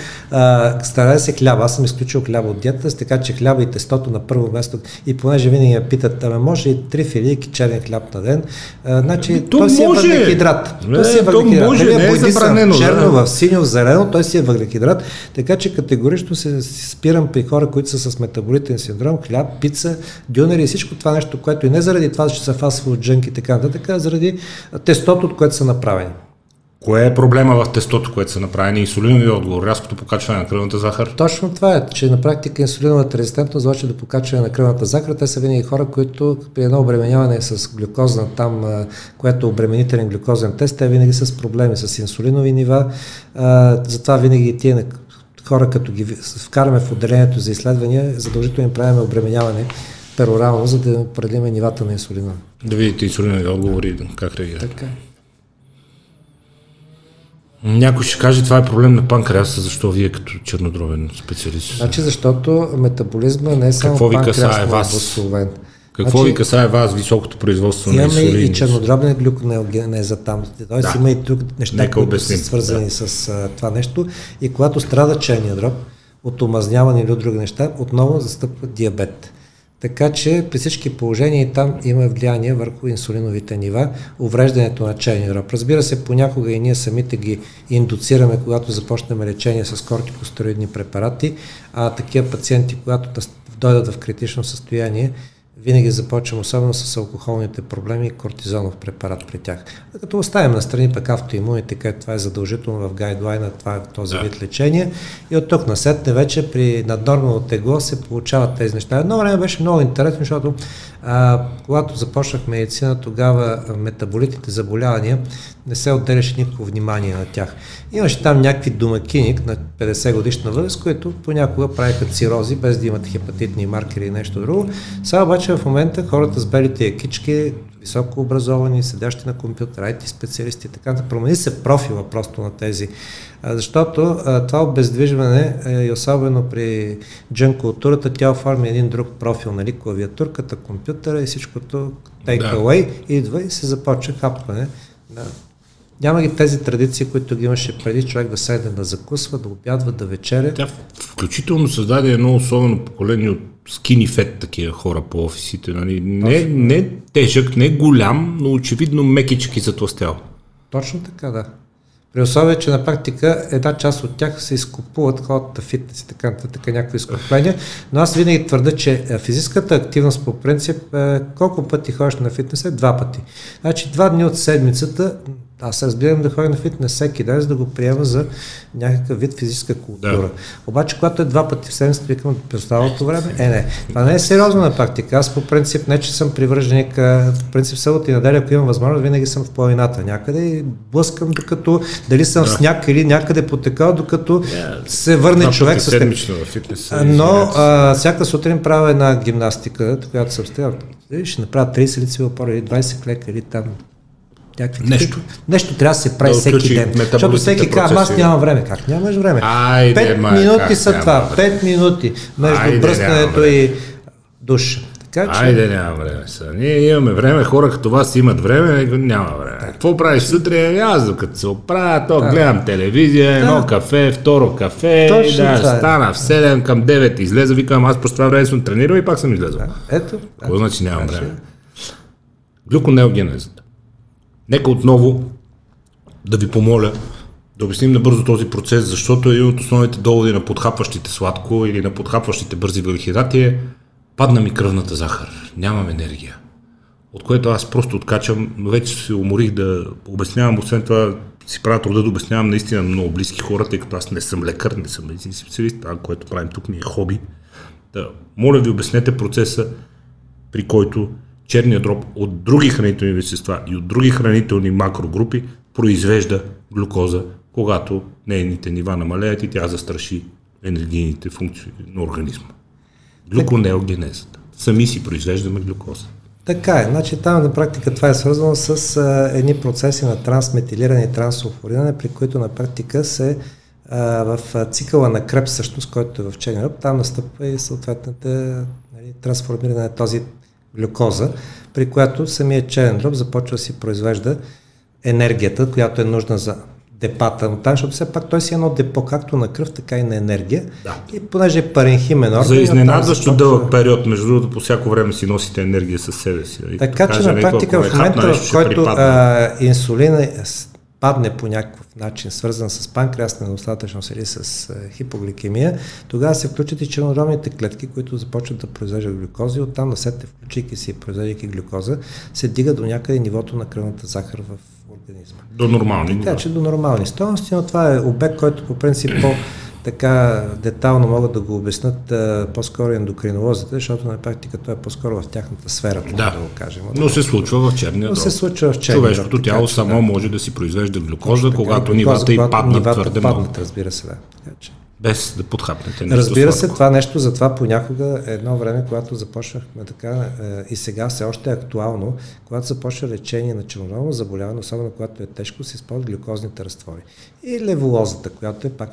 старая се хляба. Аз съм изключил хляба от диета, така че хляба и тестото на първо място. И понеже винаги я питат, ама може и три филийки черен хляб на ден, а, значи то, то си е въглехидрат. Не, то си е въглехидрат. Може, не е забранено. Черно, да. в синьо, в зелено, той си е въглехидрат. Така че категорично се спирам при хора, които са с метаболитен синдром, хляб, пица, дюнери и всичко това нещо, което и не заради това, че са фастфуд джънки и така нататък, а заради тестото, от което са направени. Кое е проблема в тестото, което са направени? Инсулинови отговор, рязкото покачване на кръвната захар? Точно това е, че на практика инсулиновата резистентност води до покачване на кръвната захар. Те са винаги хора, които при едно обременяване с глюкозна там, което е обременителен глюкозен тест, те винаги са с проблеми с инсулинови нива. Затова винаги тия хора, като ги вкараме в отделението за изследвания, задължително им правим обременяване перорално, за да определим нивата на инсулина. Да видите инсулина отговори как реагира. Така. Някой ще каже, това е проблем на панкреаса, защо вие като чернодробен специалист? Значи, защото метаболизма не е само Какво ви касае вас? обусловен. Какво значи, ви касае вас високото производство на Имаме инсулин? и чернодробен глюконеозатам. Тоест Да. има и друг неща, Нека които обясним, са свързани с а, това нещо. И когато страда черния дроб от омазняване или от други неща, отново застъпва диабет. Така че при всички положения там има влияние върху инсулиновите нива, увреждането на черния дроб. Разбира се, понякога и ние самите ги индуцираме, когато започнем лечение с кортикостероидни препарати, а такива пациенти, когато да дойдат в критично състояние, винаги започвам особено с алкохолните проблеми и кортизонов препарат при тях. Като оставим на страни пък автоимуните, където това е задължително в гайдлайна, това е този Да. вид лечение. И от тук на сетне вече при наднормално тегло се получават тези неща. Едно време беше много интересно, защото а, когато започнах медицина, тогава а, метаболитните заболявания не се отделяше никакво внимание на тях. Имаше там някакви домакини на 50 годишна възраст, които понякога правиха цирози, без да имат хепатитни маркери и нещо друго. Сега обаче в момента хората с белите якички, високо образовани, седящи на компютъра, IT специалисти и така, нататък, промени се профила просто на тези. А, Защото а, това обездвижване, е, и особено при джън културата, тя оформя един друг профил, нали, клавиатурката, компютъра и всичкото take Да. away, идва и се започва хапване на няма ги тези традиции, които ги имаше преди човек да седне да закусва, да обядва, да вечеря. Тя включително създаде едно особено поколение от скини фет такива хора по офисите. Нали? Не, не тежък, не голям, но очевидно мекички затластял. Точно така, да. При условие, че на практика една част от тях се изкупуват хората фитнес и така нататък, някакви изкупления, но аз винаги твърда, че е, физическата активност по принцип, е, колко пъти ходиш на фитнес е? Два пъти. Значи два дни от седмицата, аз разбирам да ходя на фитнес всеки ден, за да го приема за някакъв вид физическа култура. Да. Обаче, когато е два пъти в седмицата, викам, през останалото време, е не. Това не е сериозно на практика. Аз по принцип, не че съм привърженик, по принцип събота и неделя, ако имам възможност, винаги съм в планината някъде и блъскам докато, дали съм в сняг или някъде потекал, докато се върне Два човек с седмично в фитнес. Но а, всяка сутрин правя една гимнастика, която съм стоял. Ще направя 30 лицеви опори или 20 клека или там някакви Нещо. Нещо трябва да се прави Да всеки ден. Защото всеки казва, аз нямам време. Как нямаш време? Айде, Пет ма, минути са това. Пет минути между Айде, бръскането няма и душа. Така че, Айде, няма време сега. Ние имаме време, хора като вас имат време, няма време. Какво правиш сутрин? Аз докато се оправя, то гледам телевизия, едно кафе, второ кафе, Точно да, това е. стана в 7 към 9, излеза, викам, аз през това време съм тренирал и пак съм излезъл. ето. Какво значи нямам време? Глюконеогенезата. Нека отново да ви помоля да обясним набързо този процес, защото един от основните доводи на подхапващите сладко или на подхапващите бързи въглехидрати е падна ми кръвната захар, нямам енергия. От което аз просто откачам, но вече се уморих да обяснявам, освен това си правя труда да обяснявам наистина на много близки хора, тъй като аз не съм лекар, не съм медицински специалист, това, което правим тук ми е хоби. Да, моля ви, обяснете процеса, при който черният дроб от други хранителни вещества и от други хранителни макрогрупи произвежда глюкоза, когато нейните нива намалеят и тя застраши енергийните функции на организма. Глюконеогенезата. Сами си произвеждаме глюкоза. Така е. Значи там на практика това е свързано с а, едни процеси на трансметилиране и трансулфуриране, при които на практика се а, в цикъла на креп, всъщност, който е в черния дроб, там настъпва и съответната нали, трансформиране на този глюкоза, при която самият черен дроб започва да си произвежда енергията, която е нужна за депата му там, защото все пак той си е едно депо както на кръв, така и на енергия. Да. И понеже е паренхимен орган... За изненадващо започва- дълъг период, между другото, по всяко време си носите енергия със себе си. нали? Така че Каже на практика в момента, в който а, инсулина е падне по някакъв начин, свързан с панкреасна недостатъчност или с а, хипогликемия, тогава се включат и чернодробните клетки, които започват да произвеждат глюкоза и оттам насетне, включайки си и произвеждайки глюкоза, се дига до някъде нивото на кръвната захар в организма. До нормални. Така че до нормални стоености, но това е обект, който по принцип по така детално могат да го обяснат а, по-скоро ендокринолозите, защото на практика той е по-скоро в тяхната сфера, да, да го кажем. Но се случва в черния Но се случва в черния Човешкото така тяло че само да. може да си произвежда глюкоза, Така, когато глюкоза, нивата когато паднат нивата твърде паднат, много. разбира се, да. Така че. без да подхапнете нещо Разбира сладко. се, това нещо затова понякога едно време, когато започнахме така е, и сега все още е актуално, когато започва лечение на чернодробно заболяване, особено когато е тежко, се използват глюкозните разтвори. И леволозата, която е пак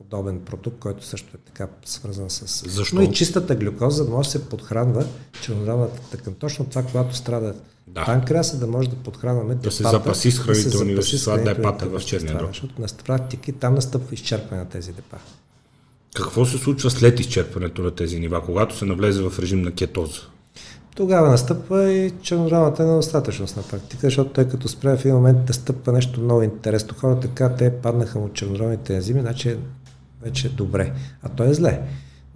подобен продукт, който също е така свързан с... Защо? Но и чистата глюкоза да може да се подхранва чернодробната тъкан. Точно това, когато страда Да. панкреаса, да може да подхранваме Да се депата, запаси с хранителни вещества, да е хранителните пата в черния дроб. Защото на практики там настъпва изчерпване на тези депа. Какво се случва след изчерпването на тези нива, когато се навлезе в режим на кетоза? Тогава настъпва и чернодробната недостатъчност на практика, защото той като спре в един момент настъпва нещо много интересно. Хората така, те паднаха му чернодробните ензими, значи вече е добре. А то е зле.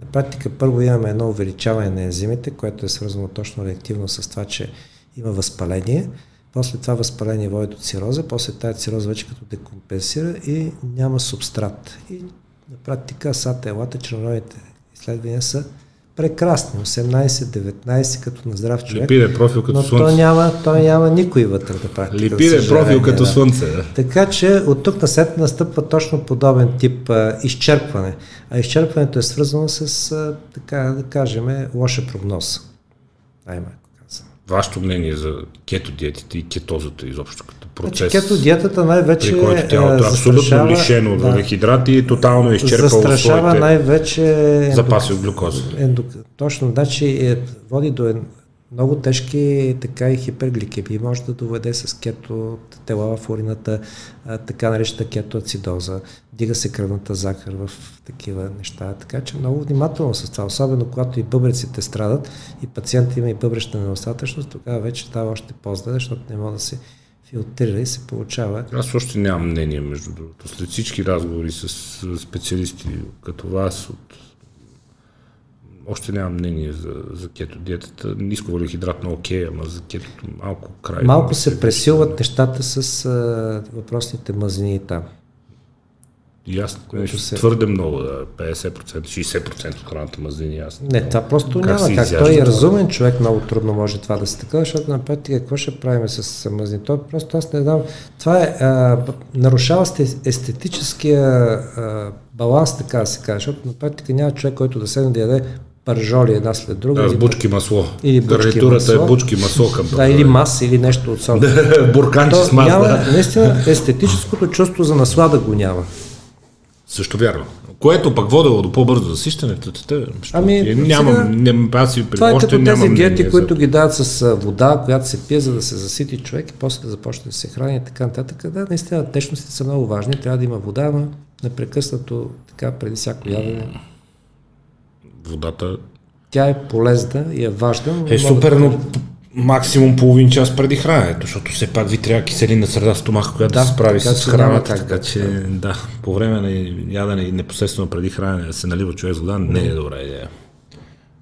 На практика първо имаме едно увеличаване на ензимите, което е свързано точно реактивно с това, че има възпаление. После това възпаление води до цироза, после тази цироза вече като декомпенсира и няма субстрат. И на практика САТ, елата, чернодробните изследвания са прекрасни. 18-19 като на здрав човек. Липиден профил като но слънце. той няма, той няма никой вътре на практика. съжаление, профил като да. слънце. Да. Така че от тук на след настъпва точно подобен тип а, изчерпване. А изчерпването е свързано с, а, така да кажем, лоша прогноза. Най-малко казано. Вашето мнение за кето диетите и кетозата изобщо като процес, кето диетата най-вече при който тялото е абсолютно лишено от да, въглехидрати и тотално е изчерпало застрашава своите най-вече запаси от глюкоза. Ендок... Точно, значи е, води до е, много тежки така и хипергликемия. Може да доведе с кето тела в урината, така наречената кетоацидоза. Дига се кръвната захар в такива неща. Така че много внимателно с това. Особено когато и бъбреците страдат и пациентът има и бъбречна недостатъчност, тогава вече става още по-зле, защото не може да се филтрира и се получава Аз още нямам мнение, между другото. След всички разговори с специалисти като вас, от... още нямам мнение за, за кето диетата. Ниско въглехидратно окей, ама за кетото малко край. Малко се пресилват нещата с а, въпросните мазнини там. И аз нещо се- твърде много, да, 50%, 60% от храната мазнини. Аз Не, това просто Как няма как. Той е това? разумен човек, много трудно може това да се така, защото на практика какво ще правим с мазнини? То просто аз не знам. Това е, а, нарушава сте естетическия а, баланс, така да се каже, защото на практика няма човек, който да седне да яде пържоли една след друга. Да, или- бучки масло. Или бучки е масло. бучки масло към Да, или мас, или нещо от сорта. Бурканче с мас, да. наистина, естетическото чувство за наслада го няма. Също вярвам. Което пък водело до по-бързо засищане. Ами, нямам, сега- не, аз си Това е като нямам тези диети, за- които ги дават с вода, която се пие, за да се засити човек и после да започне да се храни и така нататък. Да, наистина течностите са много важни, трябва да има вода, но непрекъснато така преди всяко ядене. Водата Тя е полезна и е важна. е супер, да но максимум половин час преди храненето, защото все пак ви трябва киселина среда стомаха, която да, Да, се справи така с храната. Така да- че, да, по време на ядене и непосредствено преди хранене да се налива човек с вода не е добра идея.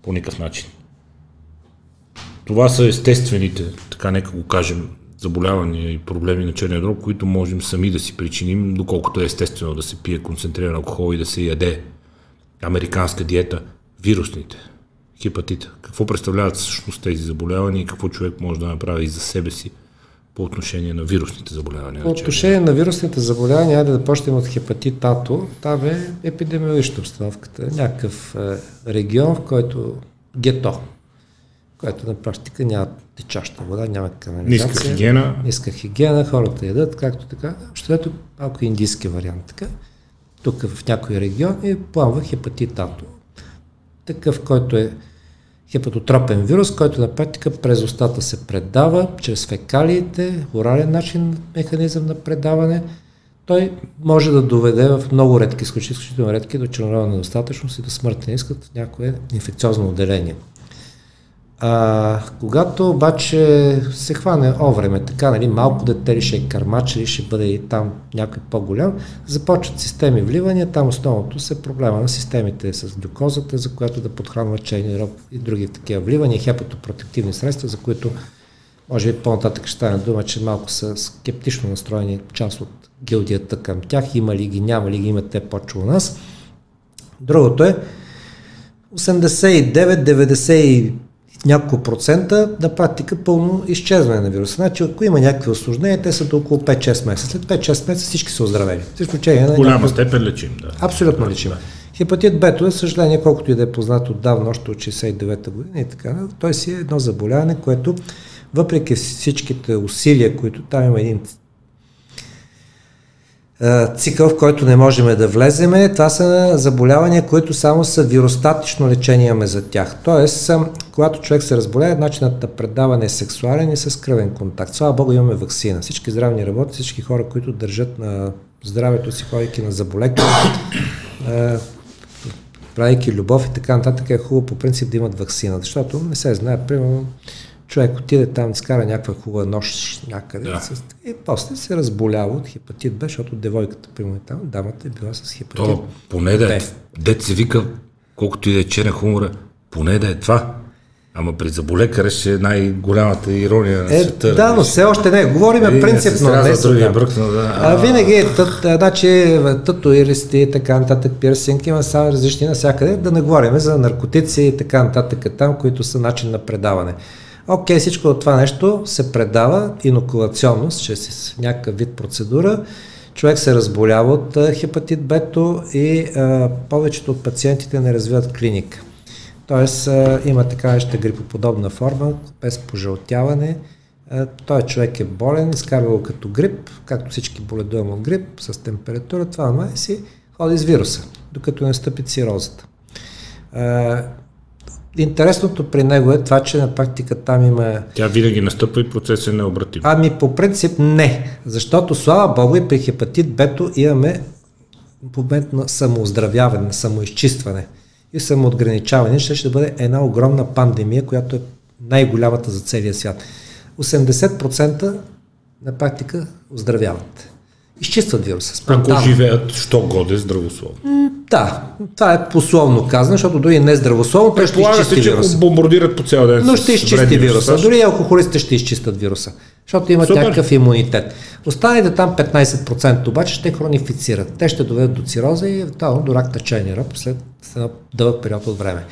По никакъв начин. Това са естествените, така нека го кажем, заболявания и проблеми на черния дроб, които можем сами да си причиним, доколкото е естествено да се пие концентриран алкохол и да се яде американска диета, вирусните, хепатита. Какво представляват всъщност тези заболявания и какво човек може да направи за себе си по отношение на вирусните заболявания? По на черния отношение на вирусните заболявания, айде да почнем от хепатит Ато. Там е епидемиологична обстановката. Някакъв е, регион, в който гето, който на практика няма течаща вода, няма канализация. Ниска хигиена. Ниска хигиена, хората ядат, както така. Общо ето малко индийски вариант. Така. Тук в някой регион и пламва хепатит Ато. Такъв, който е хепатотропен вирус, който на практика през устата се предава, чрез фекалиите, орален начин, механизъм на предаване. Той може да доведе в много редки, изключително редки, до чернородна недостатъчност и до смъртен изход в някое инфекциозно отделение. А, когато обаче се хване о време, така, нали, малко дете ли ще е кърмач или ще бъде и там някой по-голям, започват системи вливания, там основното са проблема на системите с глюкозата, за която да подхранва чайни роб и други такива вливания, хепатопротективни средства, за които може би по-нататък ще стане дума, че малко са скептично настроени част от гилдията към тях, има ли ги, няма ли ги, имат те почва у нас. Другото е 89-90 няколко процента на практика пълно изчезване на вируса. Значи, ако има някакви осложнения, те са до около 5-6 месеца. След 5-6 месеца всички са оздравени. Изключение на. Голяма някакви... степен лечим, да. Абсолютно лечим. Да. Хепатит Б, за съжаление, колкото и да е познат отдавна, още от 69-та година и така, той си е едно заболяване, което въпреки всичките усилия, които там има един цикъл, в който не можем да влеземе. Това са заболявания, които само са виростатично лечение имаме за тях. Тоест, когато човек се разболее, начинът на предаване е сексуален и с кръвен контакт. Слава Богу, имаме вакцина. Всички здравни работи, всички хора, които държат на здравето си, ходейки на заболеки, правейки любов и така нататък, е хубаво по принцип да имат вакцина, защото не се знае, примерно, човек отиде там, изкара някаква хубава нощ някъде да. и после се разболява от хепатит Б, защото девойката, примерно там, дамата е била с хепатит То, поне да е, дет се вика, колкото и да е черен хумора, поне да е това. Ама при заболекара ще е най-голямата ирония на е, света. Да, но все още не. Говориме е, принципно. Не другия бръкна, да. А, винаги е тът, значи, татуиристи и така нататък, пирсинг, има само различни навсякъде. Да не говорим за наркотици и така нататък там, които са начин на предаване. Окей, всичко от това нещо се предава инокулационно, чрез някакъв вид процедура. Човек се разболява от хепатит Б и а, повечето от пациентите не развиват клиника. Тоест а, има така нещо грипоподобна форма, без пожълтяване. Той човек е болен, изкарва го като грип, както всички боледуваме от грип, с температура, това май си ходи с вируса, докато не стъпи цирозата. Интересното при него е това, че на практика там има... Тя винаги настъпва и процесът е необратим. Ами по принцип не, защото слава Богу и при хепатит Бето имаме момент на самооздравяване, на самоизчистване и самоотграничаване. Ще, ще бъде една огромна пандемия, която е най-голямата за целия свят. 80% на практика оздравяват изчистват вируса. Спонтанно. Ако живеят, що годе здравословно. Да, това е пословно казано, защото дори не здравословно, той ще изчисти се, вируса. че бомбардират по цял ден. Но ще изчисти вируса. Дори алкохолистите ще изчистят вируса, защото имат Супер. някакъв имунитет. Останалите там 15% обаче ще хронифицират. Те ще доведат до цироза и до рак течения след дълъг период от време.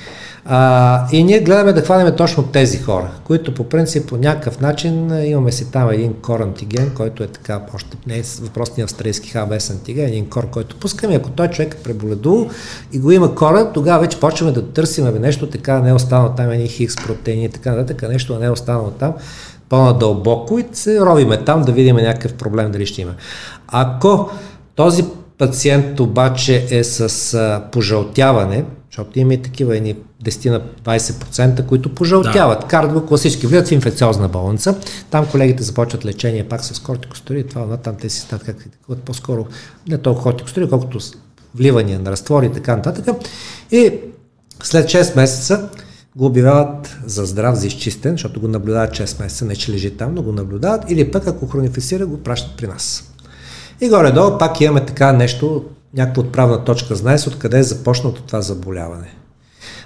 А, и ние гледаме да хванем точно тези хора, които по принцип по някакъв начин имаме си там един кор антиген, който е така, още не е въпросния австралийски ХБС антиген, един кор, който пускаме. Ако той човек е преболедувал и го има кора, тогава вече почваме да търсим нещо така, не е останало там едни хикс протеини и така нататък, нещо не е останало там по-надълбоко и се ровиме там да видим някакъв проблем дали ще има. Ако този пациент обаче е с а, пожълтяване, защото има и такива едни 10 на 20%, които пожълтяват. Да. Карат го класически, влизат в инфекциозна болница. Там колегите започват лечение пак с кортикостори. Това там те си стават как по-скоро не толкова кортикостори, колкото вливания на разтвори и така нататък. И след 6 месеца го обявяват за здрав, за изчистен, защото го наблюдават 6 месеца, не че лежи там, но го наблюдават, или пък ако хронифицира, го пращат при нас. И горе-долу пак имаме така нещо, някаква отправна точка, знае се откъде е започнато това заболяване.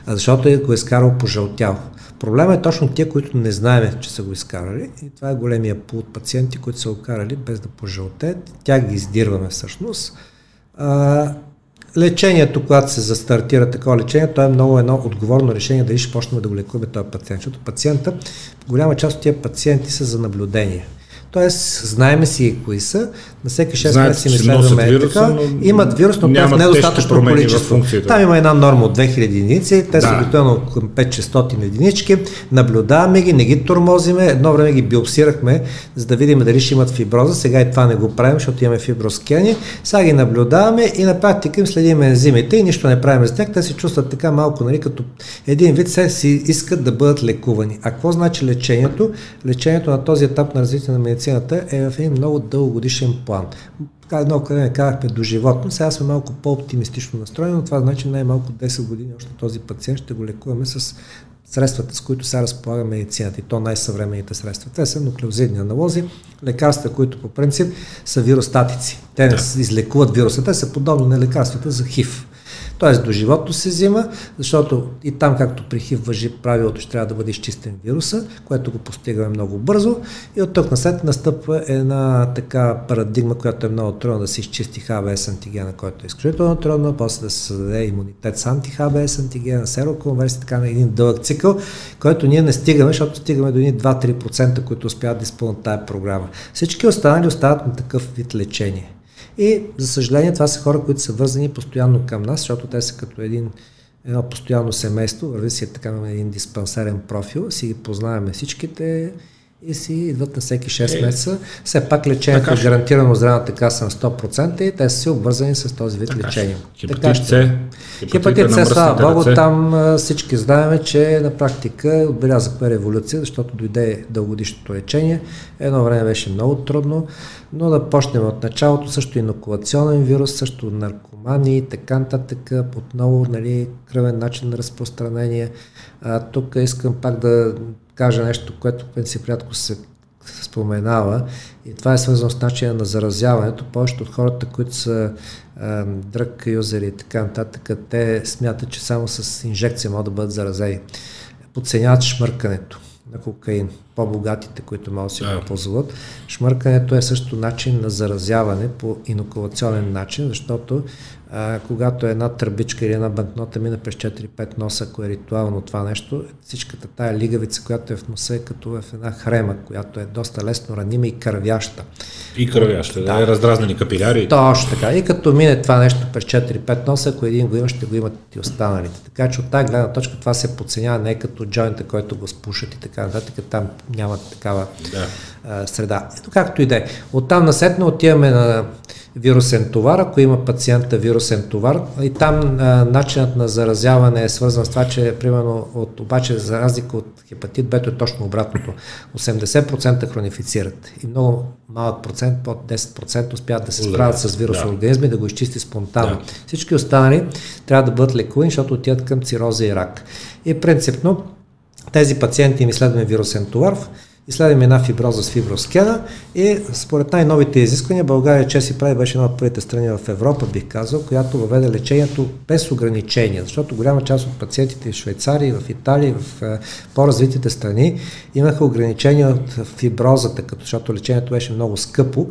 А защото е го е изкарал пожълтял. Проблема е точно тия, които не знаем, че са го изкарали. И това е големия пул от пациенти, които са го карали без да пожълтеят. Тя ги издирваме всъщност. А, лечението, когато се застартира такова лечение, то е много едно отговорно решение дали ще почнем да го лекуваме този пациент. Защото пациента, голяма част от тия пациенти са за наблюдение. Тоест, знаеме си кои са, на всеки 6 месеца им изследваме вируса, така, имат вирус, но е в недостатъчно количество. Там има една норма от 2000 единици, те да. са обикновено към 5-600 единички, наблюдаваме ги, не ги тормозиме, едно време ги биопсирахме, за да видим дали ще имат фиброза, сега и това не го правим, защото имаме фиброскени, сега ги наблюдаваме и на практика им следим ензимите и нищо не правим за тях, те се чувстват така малко, нали, като един вид се си искат да бъдат лекувани. А какво значи лечението? Лечението на този етап на развитие на медицина медицината е в един много дългогодишен план. Така едно къде не казахме до животно, сега сме малко по-оптимистично настроени, но това значи най-малко 10 години още този пациент ще го лекуваме с средствата, с които сега разполага медицината и то най-съвременните средства. Те са нуклеозидни аналози, лекарства, които по принцип са виростатици. Те не да. излекуват вируса, те са подобни на лекарствата за ХИВ. Тоест до живото се взима, защото и там, както при хив въжи правилото, ще трябва да бъде изчистен вируса, което го постигаме много бързо. И от тук на след настъпва една така парадигма, която е много трудно да се изчисти ХБС антигена, който е изключително трудно, после да се създаде имунитет с анти-ХБС антигена, сероконверсия, така на един дълъг цикъл, който ние не стигаме, защото стигаме до 2-3%, които успяват да изпълнят тази програма. Всички останали остават на такъв вид лечение. И, за съжаление, това са хора, които са вързани постоянно към нас, защото те са като един едно постоянно семейство, върви си така на един диспансерен профил, си ги познаваме всичките и си идват на всеки 6 е, месеца. Все пак лечението е гарантирано здравната каса на 100% и те са си обвързани с този вид така лечение. Хепатит С. Хепатит С, слава Богу, там всички знаем, че на практика отбелязахме революция, защото дойде дългодишното лечение. Едно време беше много трудно, но да почнем от началото, също инокулационен вирус, също наркомани и така нататък, отново нали, кръвен начин на разпространение. А, тук искам пак да кажа нещо, което в принцип рядко се споменава и това е свързано с начина на заразяването. Повечето от хората, които са а, дръг юзери и така нататък, те смятат, че само с инжекция могат да бъдат заразени. Подценяват шмъркането на кокаин, по-богатите, които могат да си го позволят. Шмъркането е също начин на заразяване по инокулационен начин, защото а, когато една тръбичка или една банкнота мина през 4-5 носа, ако е ритуално това нещо, всичката тая лигавица, която е в носа, е като в една хрема, която е доста лесно ранима и кървяща. И кървяща, да, да раздразнени капиляри. Точно така. И като мине това нещо през 4-5 носа, ако един го има, ще го имат и останалите. Така че от тази гледна точка това се подценява не като джойнта, който го спушат и така нататък, там няма такава да. а, среда. Ето както и да е. Оттам насетне отиваме на вирусен товар, ако има пациента вирусен товар. И там а, начинът на заразяване е свързан с това, че примерно от, обаче за разлика от хепатит Б, е точно обратното. 80% хронифицират и много малък процент, под 10% успяват да се справят с вируса да. организма и да го изчисти спонтанно. Да. Всички останали трябва да бъдат лекувани, защото отиват към цироза и рак. И принципно тези пациенти им изследваме вирусен товар, изследваме една фиброза с фиброскена и според най-новите изисквания България, че си прави, беше една от първите страни в Европа, бих казал, която въведе лечението без ограничения, защото голяма част от пациентите в Швейцария, в Италия, в е, по-развитите страни имаха ограничения от фиброзата, като защото лечението беше много скъпо.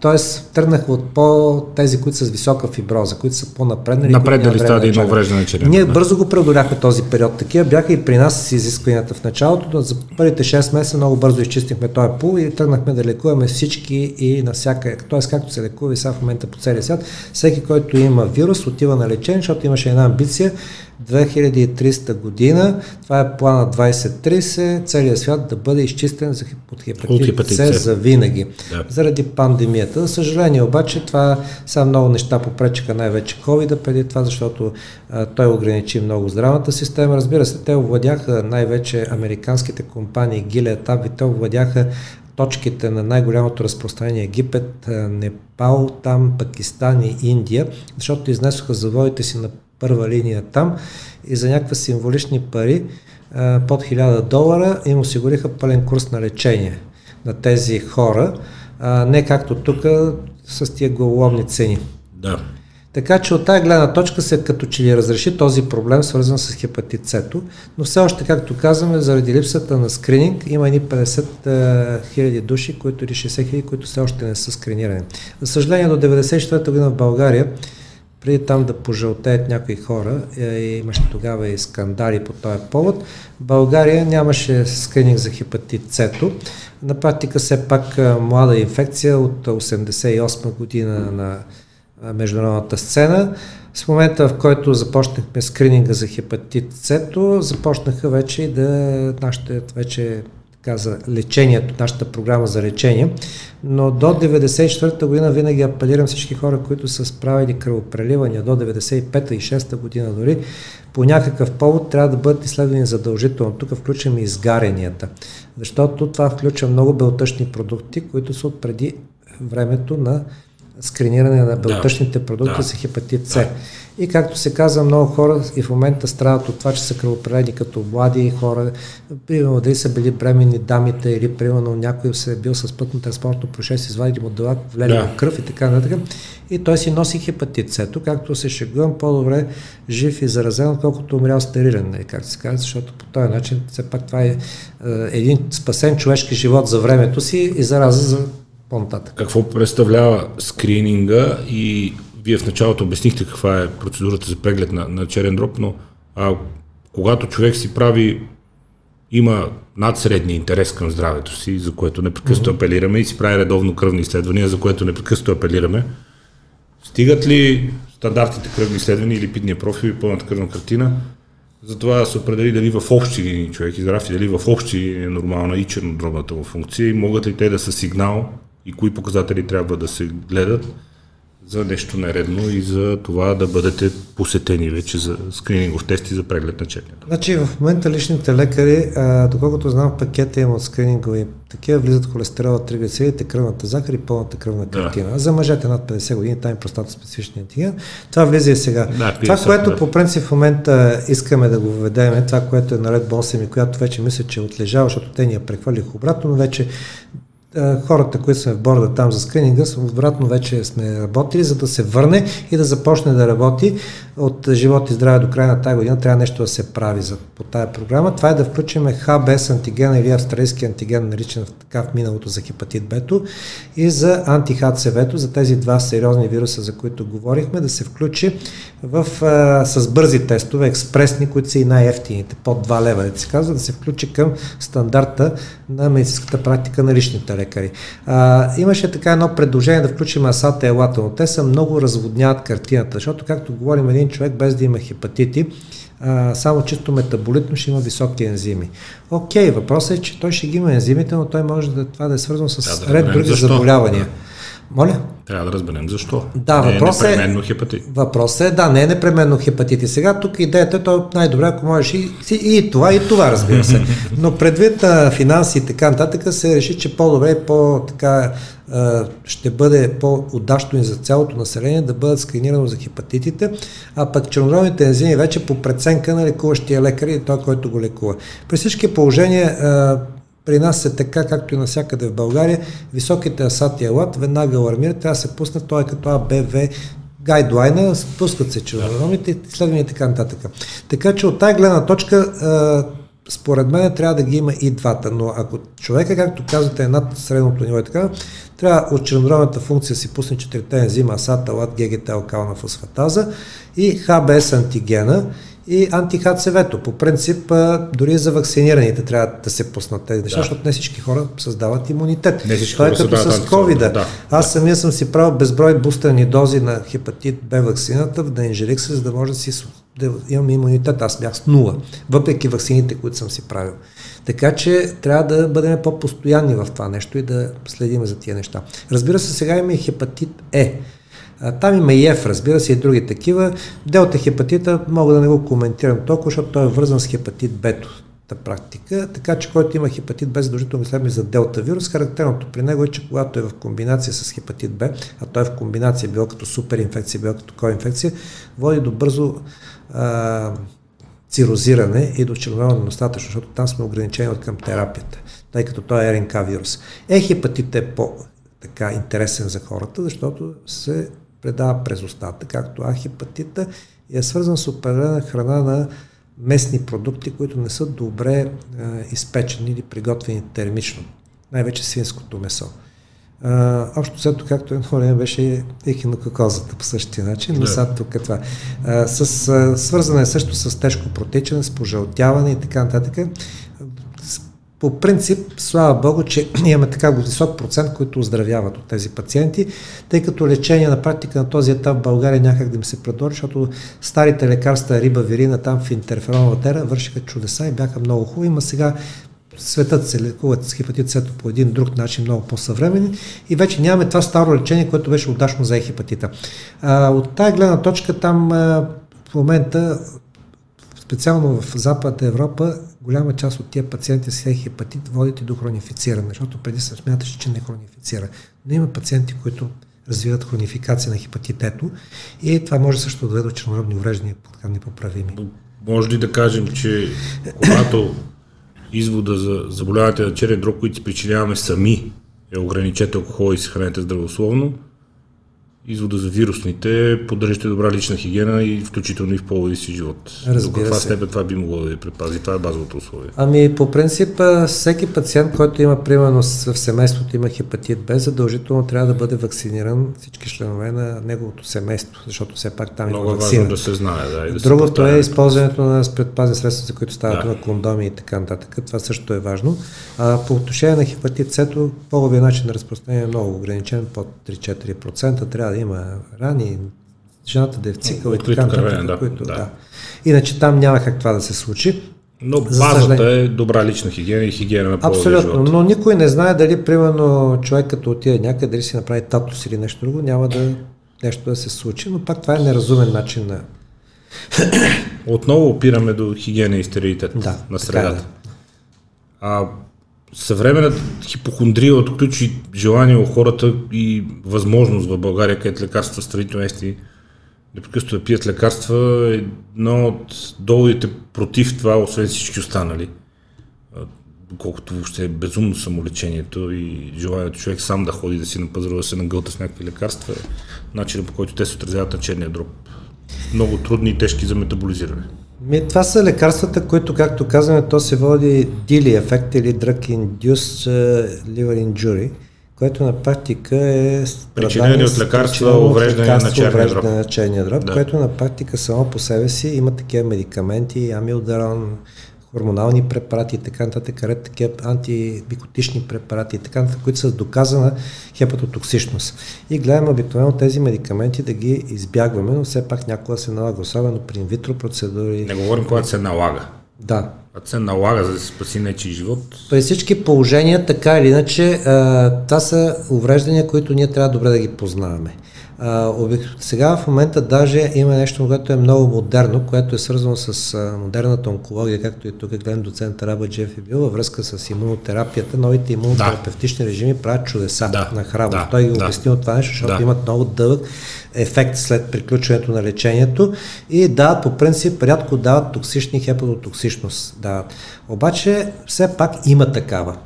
Тоест, тръгнаха от по тези, които са с висока фиброза, които са по-напреднали. Напреднали стадии на увреждане черен. Ние бързо го преодоляхме този период. Такива бяха и при нас с изискванията в началото, за първите 6 месеца много бързо изчистихме този пул и тръгнахме да лекуваме всички и на всяка, т.е. както се лекува и сега в момента по целия свят, всеки, който има вирус, отива на лечение, защото имаше една амбиция 2300 година, това е плана 2030, целият свят да бъде изчистен за от хепатит С за винаги, да. заради пандемията. За съжаление обаче това са много неща попречиха най-вече COVID преди това, защото а, той ограничи много здравната система. Разбира се, те овладяха най-вече американските компании Gilead Abbott, те овладяха точките на най-голямото разпространение Египет, Непал, там, Пакистан и Индия, защото изнесоха заводите си на първа линия там и за някакви символични пари под 1000 долара им осигуриха пълен курс на лечение на тези хора, не както тук с тия голомни цени. Да. Така че от тази гледна точка се като че ли разреши този проблем, свързан с хепатит С, но все още, както казваме, заради липсата на скрининг, има едни 50 хиляди души, които, или 60 хиляди, които все още не са скринирани. За съжаление, до 94 година в България преди там да пожълтеят някои хора, е, имаше тогава и скандали по този повод, България нямаше скрининг за хепатит С. На практика все пак е, млада инфекция от 88 година на е, международната сцена. С момента, в който започнахме скрининга за хепатит С, започнаха вече да нашите вече така, за лечението, нашата програма за лечение. Но до 94-та година винаги апелирам всички хора, които са справили кръвопреливания до 95-та и 6-та година дори, по някакъв повод трябва да бъдат изследвани задължително. Тук включваме изгаренията, защото това включва много белтъчни продукти, които са от преди времето на скриниране на белтъчните продукти да. за хепатит С. Да. И както се казва, много хора и в момента страдат от това, че са кръвопрелени като млади хора. Примерно дали са били бремени дамите или примерно някой се е бил с пътно транспортно происшествие, извадили му дълъг, влели да. кръв и така нататък. И той си носи хепатит С. Както се шегувам, по-добре жив и заразен, отколкото умрял стерилен, нали, как се казва, защото по този начин все пак това е, е един спасен човешки живот за времето си и зараза за по-нататък. Какво представлява скрининга и вие в началото обяснихте каква е процедурата за преглед на, на черен дроб, но а, когато човек си прави, има надсредния интерес към здравето си, за което непрекъснато mm-hmm. апелираме и си прави редовно кръвни изследвания, за което непрекъснато апелираме, стигат ли стандартните кръвни изследвания или липидния профил и пълната кръвна картина, за това да се определи дали в общи линии човек издрав и дали в общи е нормална и чернодробната му функция и могат ли те да са сигнал и кои показатели трябва да се гледат за нещо нередно и за това да бъдете посетени вече за скринингов тести за преглед на черния. Значи в момента личните лекари, а, доколкото знам пакета им от скринингови такива, влизат холестерола, триглицеридите, кръвната захар и пълната кръвна картина. Да. За мъжете над 50 години там е простата специфичния антиген. Това влиза и сега. Да, това, което да. по принцип в момента искаме да го введем, това, което е наред 8 и която вече мисля, че е отлежава, защото те ни я прехвърлих обратно, но вече е, хората, които сме в борда там за скрининга, обратно вече сме работили, за да се върне и да започне да работи от живот и здраве до края на тази година. Трябва нещо да се прави за, по тази програма. Това е да включим ХБС антиген или австралийски антиген, наричан така в миналото за хепатит Б и за антихацв за тези два сериозни вируса, за които говорихме, да се включи в, а, с бързи тестове, експресни, които са и най-ефтините, под 2 лева, да се казва, да се включи към стандарта на медицинската практика на личните лекари. А, имаше така едно предложение да включим асата и елата, но те са много разводняват картината, защото както говорим един човек без да има хепатити, а, само чисто метаболитно ще има високи ензими. Окей, въпросът е, че той ще ги има ензимите, но той може да това да е свързано с да, ред други защо? заболявания. Моля? Трябва да разберем защо. Да, не въпрос е непременно хепатит. Въпросът е, да, не е непременно хепатит. И сега тук идеята е, то най-добре, ако можеш и, и това, и това, разбира се. Но предвид на финанси и така нататък се реши, че по-добре и по-така ще бъде по-удачно и за цялото население да бъдат скринирано за хепатитите, а пък чернодробните ензими вече по преценка на лекуващия лекар и той, който го лекува. При всички положения при нас е така, както и навсякъде в България, високите асати елат веднага алармират, трябва да се пуснат, той е като АБВ гайдлайна, спускат се чернодромите, изследвания и така нататък. Така че от тази гледна точка според мен трябва да ги има и двата, но ако човека, както казвате, е над средното ниво и така, трябва от чернодробната функция си пусне четирите ензима АСАТ, АЛАТ, ГГТ, алкална фосфатаза и ХБС антигена и антихацевето. По принцип, дори за вакцинираните трябва да се пуснат тези неща, да. защото не всички хора създават имунитет. Не всички Това е като с COVID. Да. Аз самия съм си правил безброй бустерни дози на хепатит Б вакцината в Денжерикс, за да може да, си, да имам имунитет. Аз бях с нула, въпреки вакцините, които съм си правил. Така че трябва да бъдем по-постоянни в това нещо и да следим за тия неща. Разбира се, сега има и хепатит Е. Там има и ЕФ, разбира се, и други такива. Делта хепатита мога да не го коментирам толкова, защото той е вързан с хепатит Бето практика, така че който има хепатит Б, задължително мислим за делта вирус. Характерното при него е, че когато е в комбинация с хепатит Б, а той е в комбинация, било като суперинфекция, било като коинфекция, води до бързо а, цирозиране и до червено достатъчно, защото там сме ограничени от към терапията, тъй като той е РНК вирус. Е, хепатит е по така интересен за хората, защото се предава през устата, както А хепатита и е свързан с определена храна на местни продукти, които не са добре е, изпечени или приготвени термично. Най-вече свинското месо. А, общо след както едно време беше ехинококозата по същия начин, но сега тук е това. А, с, а, свързана е също с тежко протичане, с пожълтяване и така нататък. По принцип, слава Богу, че имаме така висок процент, които оздравяват от тези пациенти, тъй като лечение на практика на този етап в България някак да ми се предложи, защото старите лекарства, риба, вирина, там в интерфероновата ера вършиха чудеса и бяха много хубави, има сега светът се лекуват с хепатит С по един друг начин, много по-съвременни и вече нямаме това старо лечение, което беше удачно за хепатита. А, от тази гледна точка там а, в момента специално в Западна Европа, голяма част от тия пациенти с хепатит водят и до хронифициране, защото преди се смяташе, че не хронифицира. Но има пациенти, които развиват хронификация на хепатитето и това може също да доведе до чернородни увреждания, така непоправими. Може ли да кажем, че когато извода за заболяването на черен дроб, които си причиняваме сами, е ограничете алкохол и се храните здравословно, извода за вирусните, поддържате добра лична хигиена и включително и в половия си живот. Разбира До каква се. степен това би могло да ви предпази? Това е базовото условие. Ами по принцип всеки пациент, който има примерно в семейството има хепатит Б, задължително трябва да бъде вакциниран всички членове на неговото семейство, защото все пак там Много има е вакцина. важно да се знае. Да, и да Другото е използването на предпазни средства, за които става Да. дума, кондоми и така нататък. Това също е важно. А, по отношение на хепатит С, половия начин на разпространение е много ограничен, под 3-4%. Трябва да има рани, жената да е в цикъл и така нататък. да, които, да. да. Иначе там няма как това да се случи. Но За базата е добра лична хигиена и хигиена на Абсолютно, живот. но никой не знае дали, примерно, човек като отиде някъде, дали си направи татус или нещо друго, няма да нещо да се случи, но пак това е неразумен начин на... Отново опираме до хигиена и стерилитет Да, на е, средата. да. А съвременната хипохондрия отключи желание у хората и възможност в България, където лекарства страните ести непрекъснато да пият лекарства, е едно от доводите против това, освен всички останали. А, Доколкото въобще е безумно самолечението и желанието човек сам да ходи да си на пазара, да се нагълта с някакви лекарства, е начинът по който те се отразяват на черния дроб. Много трудни и тежки за метаболизиране. Ми, това са лекарствата, които, както казваме, то се води DILI ефект или Drug Induced Liver Injury, което на практика е Причинени от лекарства, увреждане на лекарства, черния увреждане дроб. на черния дроб, Да. което на практика само по себе си има такива медикаменти, амилдарон, хормонални препарати и така нататък, ред такива антибикотични препарати и така нататък, които са с доказана хепатотоксичност. И гледаме обикновено тези медикаменти да ги избягваме, но все пак някога се налага, особено при инвитро процедури. Не говорим когато се налага. Да, Когато се налага за да се спаси нечи живот, при всички положения, така или иначе, а, това са увреждания, които ние трябва добре да ги познаваме. А, обик- сега в момента даже има нещо, което е много модерно, което е свързано с а, модерната онкология, както и тук гледам доцент Рабаджев е бил, във връзка с имунотерапията. Новите имунотерапевтични режими правят чудеса Да, на храброст. да, Той ги да. обяснил това нещо, защото Да. имат много дълъг ефект след приключването на лечението и да, по принцип рядко дават токсични хепатотоксичност. Да. Обаче все пак има такава.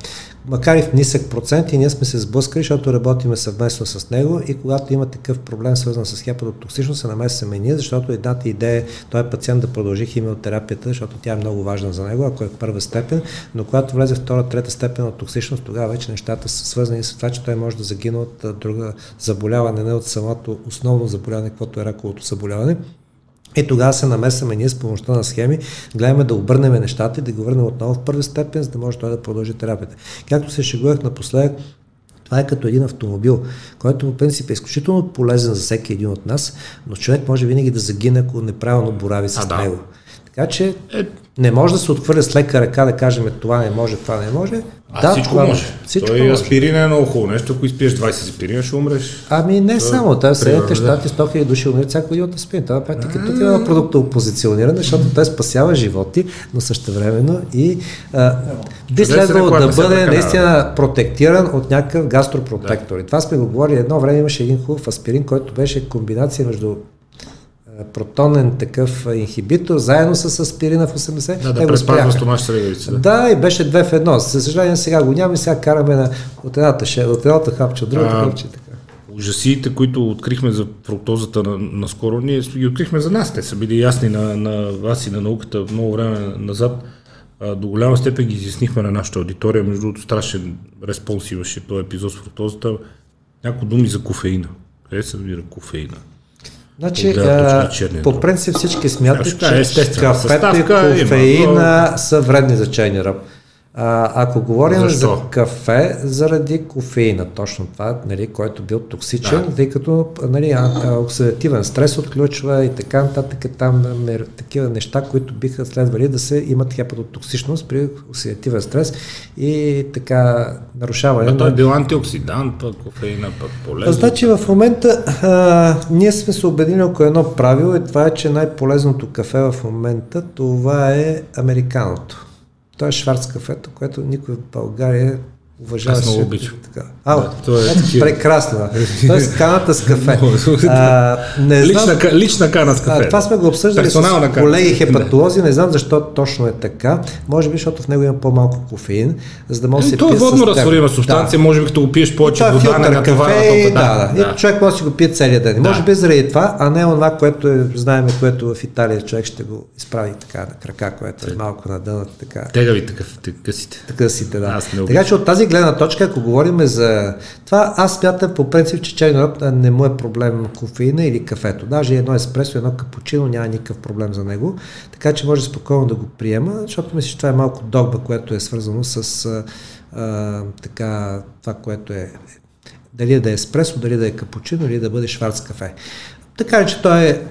Макар и в нисък процент и ние сме се сблъскали, защото работиме съвместно с него и когато има такъв проблем свързан с хепатотоксичност, се намесваме ние, защото едната идея е този пациент да продължи химиотерапията, защото тя е много важна за него, ако е първа степен, но когато влезе втора, трета степен от токсичност, тогава вече нещата са свързани с това, че той може да загине от друга заболяване, не от самото основно заболяване, каквото е раковото заболяване. И тогава се намесваме ние с помощта на схеми, гледаме да обърнем нещата и да го върнем отново в първи степен, за да може той да продължи терапията. Както се шегувах напоследък, това е като един автомобил, който по принцип е изключително полезен за всеки един от нас, но човек може винаги да загине, ако неправилно борави с А, да. него. Така че Е. не може да се отхвърля с лека ръка да кажем това не може, това не може. а да, всичко това може. Всичко Той може. аспирин е много хубаво нещо. Ако изпиеш 20 аспирина, ще умреш. Ами не само, това в Съединените примерно, да. щати 100 000 души умират всяко година от аспирин. Това на практика тук е едно продуктово позициониране, защото той спасява животи, но същевременно и а, би следвало да бъде наистина протектиран от някакъв гастропротектор. И това сме го говорили едно време, имаше един хубав аспирин, който беше комбинация между протонен такъв инхибитор, заедно с аспирина в 80. Да, да преспазва стомашната регулица. Да. Да, и беше две в едно. За съжаление сега го няма и сега караме на, от едната, ше- от едната хапче, от другата А, хапче. Така. Ужасиите, които открихме за фруктозата на, наскоро, ние ги открихме за нас. Те са били ясни на, на вас и на науката много време назад. А, до голяма степен ги изяснихме на нашата аудитория. Между другото, страшен респонс имаше този епизод с фруктозата. Няколко думи за кофеина. Къде се намира кофеина? Значи, а, по принцип всички смятат, че кафето и кофеина са вредни за чайния ръб. А, ако говорим Защо? за кафе, заради кофеина, точно това, нали, който бил токсичен, Да. тъй като нали, оксидативен стрес отключва и така нататък, там мер, такива неща, които биха следвали да се имат хепатотоксичност при оксидативен стрес и така нарушаване А той е бил антиоксидант, пък кофеина, пък полезен. Значи в момента а, ние сме се убедили около едно правило и това е, че най-полезното кафе в момента това е американото. То е шварц кафето, което никой в България уважаваш. Аз много обичам. Така. А, Да, то е ето, такива. прекрасно. Тоест каната с кафе. А, не знам, Лична, лична кана с а, кафе. това сме го обсъждали Персонална с колеги хепатолози, не знам защо точно е така. Може би, защото в него има по-малко кофеин, за да може да се То е пие с водно разтворима субстанция, може би като го пиеш повече това е вода, филтър натоварва кафе и, толкова. да, да. И човек може да си го пие целият ден. Да. Може би заради това, а не това, което е, знаем, което в Италия човек ще го изправи така на крака, което е малко на дъната, така. Тегави такъв, късите. Така си те, да. Така че от тази гледна точка, ако говорим за това, аз смятам по принцип, че черен роб не му е проблем кофеина или кафето. Даже едно еспресо, едно капучино няма никакъв проблем за него. Така че може спокойно да го приема, защото мисля, че това е малко догба, което е свързано с а, така, това, което е дали да е еспресо, дали да е капучино или да бъде шварц кафе. Така че то е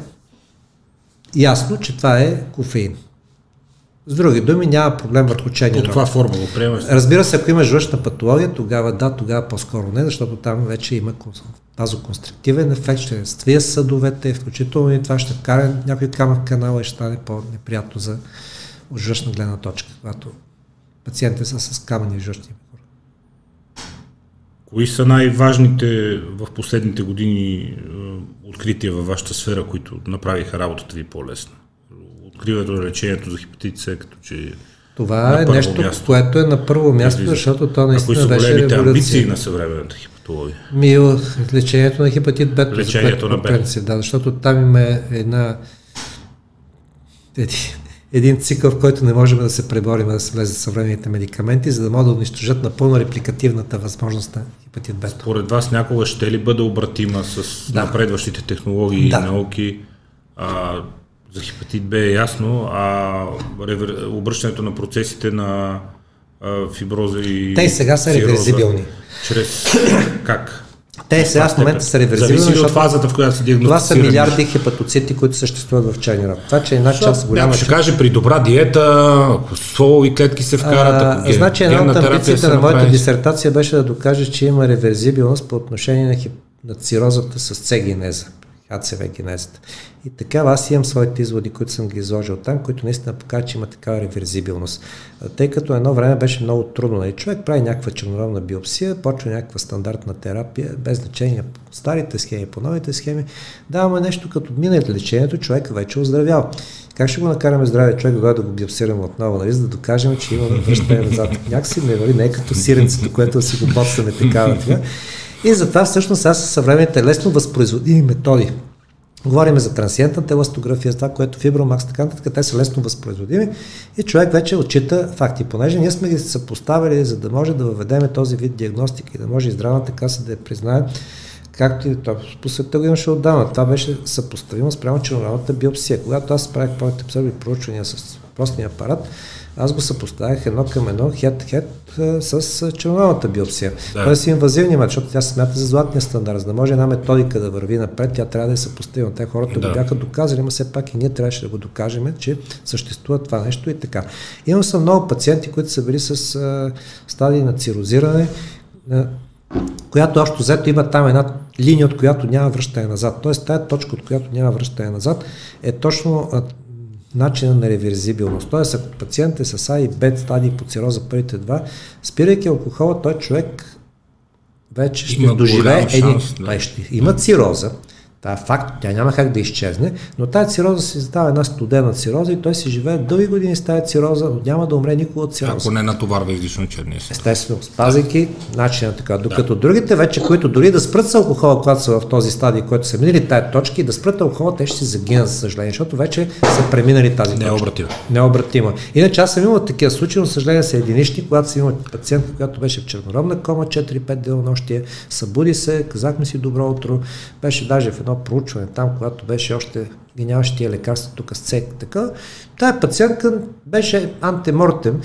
ясно, че това е кофеин. С други думи, няма проблем върху черния Под каква форма го приемаш? Разбира се, ако има жлъчна патология, тогава да, тогава по-скоро не, защото там вече има кон- тазоконстриктивен ефект, ще свия съдовете, включително и това ще вкара някой камък в канала и ще стане по-неприятно за жлъчна гледна точка, когато пациентите са с камъни в жлъчни мехури. Кои са най-важните в последните години е, открития във вашата сфера, които направиха работата ви по-лесна? Откриването на лечението за хепатит С, като че Това е нещо, място. което е на първо място, излиза. защото то А наистина са беше големите амбиции революция. на съвременната хепатология? Ми, лечението на хепатит Б. за Лечението на Б. Да, защото там има една един, един цикъл, в който не можем да се преборим да се влезе съвременните медикаменти, за да могат да унищожат напълно репликативната възможност на хепатит Б. Според вас някога ще ли бъде обратима с Да. напредващите технологии Да. и науки? А, за хепатит Б е ясно, а ревер... обръщането на процесите на фиброза и Те сега са реверзибилни. Чрез как? Те сега в момента са реверзибилни. Зависи от фазата, в която се диагностицира. Това са милиарди хепатоцити, които съществуват в черния рак. Това, че една Защо? част голяма... Някой ще каже при добра диета, ако и клетки се вкарат, ако ген, Значи една от амбициите на моята дисертация беше да докаже, че има реверзибилност по отношение на, хип... на цирозата с цегенеза. HCV-11. И така аз имам своите изводи, които съм ги изложил там, които наистина показват, че има такава реверзибилност. Тъй като едно време беше много трудно. Нали? Човек прави някаква чернородна биопсия, почва някаква стандартна терапия, без значение по старите схеми, по новите схеми. даваме нещо като мине лечението, човек вече е оздравял. Как ще го накараме здраве човек, когато да го биопсираме отново, нали? за да докажем, че има връщане назад? Някакси не вали, не е като сиренцето, което си го боцаме така. така. И затова всъщност аз със съвременните лесно възпроизводими методи. Говорим за трансиентната еластография, това, което фибромакс, така нататък, те са лесно възпроизводими и човек вече отчита факти. Понеже ние сме ги съпоставили, за да може да въведеме този вид диагностика и да може и здравната каса да я признае, както и то по света го имаше отдавна. Това беше съпоставимо спрямо чернородната биопсия. Когато аз правих първите първи проучвания с простия апарат, аз го съпоставях едно към едно, хед-хед с чернородната биопсия. Да. Тоест инвазивния метод, защото тя се смята за златния стандарт. За да може една методика да върви напред, тя трябва да е съпоставима. Те хората Да. го бяха доказали, но все пак и ние трябваше да го докажем, че съществува това нещо и така. Имам съм много пациенти, които са били с а, стадии на цирозиране, а, която общо взето има там една линия, от която няма връщане назад. Тоест тая точка, от която няма връщане назад, е точно начина на реверзибилност. Тоест, ако пациент е с А и Б стадии по цироза първите два, спирайки алкохола, той човек вече ще Има доживее шанс, да. Той ще има цироза, Е факт, тя няма как да изчезне, но тази цироза си става една студена цироза и той си живее дълги години с тази цироза, но няма да умре никога от цироза. Ако не натоварва излишно черния си. Естествено, спазвайки начина така. Докато да. другите вече, които дори да спрат с алкохола, когато са в този стадий, който са минали тая точки, да спрат алкохола, те ще си загинат, за съжаление, защото вече са преминали тази точка. Необратимо. Необратима. Иначе аз съм имал такива случаи, но съжаление са единични, когато съм имал пациент, която беше в чернородна кома, 4-5 денонощия, събуди се, казахме си добро утро, беше даже в едно проучване там, когато беше още ги нямаше тия тук с цек. Така, тая пациентка беше антимортем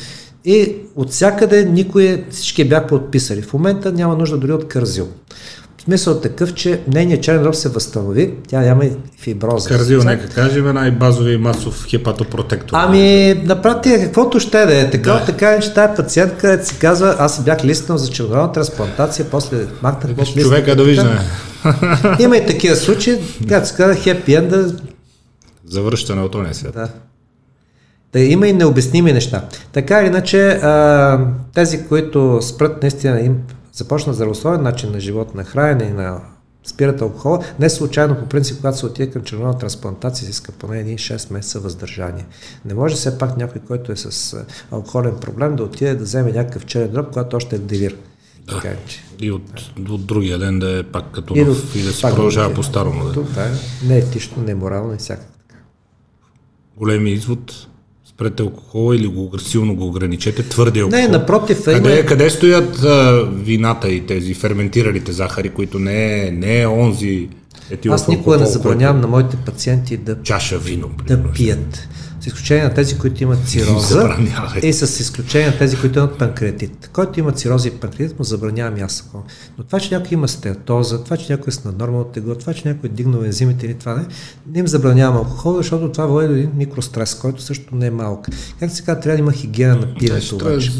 и от всякъде никой, всички бяха подписали. В момента няма нужда дори от кързил. Смисъл такъв, че нейният черен дроб се възстанови, тя няма и фиброза. Кардио, нека кажем, най-базови масов хепатопротектор. Ами, на практика, каквото ще да е. Така, Да. така е, че тази пациентка се казва, аз си бях лиснал за чернородна трансплантация, после махнах го Човека да вижда. Има и такива случаи, както се казва, хепи енда, Завръщане от ония свят. да. Да има и необясними неща. Така или иначе, а, тези, които спрат наистина им започнат здравословен начин на живот, на хранене и на спират алкохола. Не случайно, по принцип, когато се отиде към червена трансплантация, се иска поне 6 месеца въздържание. Не може все пак някой, който е с алкохолен проблем, да отиде да вземе някакъв черен дроб, когато още е девир. Да. Така, че, и от, да. от другия ден да е пак като и, нов, и да се продължава по-старому. Да. Това е не етично, не морално и всякак така. Големи извод, спрете алкохола или го силно го ограничете, твърде алкохол. Не, напротив. Къде, има... къде стоят а, вината и тези ферментиралите захари, които не е, не е онзи етилов Аз никога не забранявам който... на моите пациенти да, чаша вино, да пият с изключение на тези, които имат цироза и с изключение на тези, които имат панкреатит. Който има цироза и панкреатит, му забранявам аз Но това, че някой има стеатоза, това, че някой е с наднормално тегло, това, че някой е дигнал ензимите или това не, не им забранявам алкохол, защото това води до един микрострес, който също не е малък. Как се казва, трябва да има хигиена на пирането. Обаче.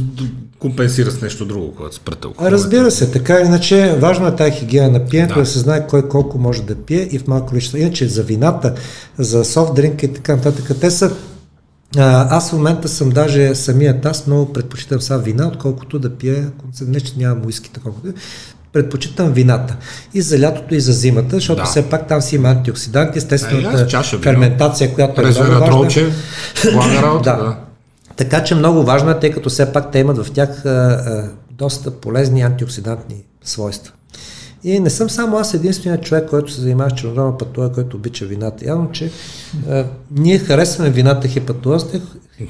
компенсира с нещо друго, когато спрете алкохол. Разбира се, така иначе, важно е тази хигиена на пиенето, да. да се знае кой колко може да пие и в малко количество. Иначе за вината, за софт дринк и така нататък, те са а, аз в момента съм даже самият аз много предпочитам сега вина, отколкото да пия, не че нямам уиски, такова. Предпочитам вината. И за лятото, и за зимата, защото да. все пак там си има антиоксиданти, естествената ферментация, която е много важна. да. да. Така че много важно е, тъй като все пак те имат в тях а, а, доста полезни антиоксидантни свойства. И не съм само аз единственият човек, който се занимава с чернодробна патология, който обича вината. Явно, че а, ние харесваме вината хепатозата.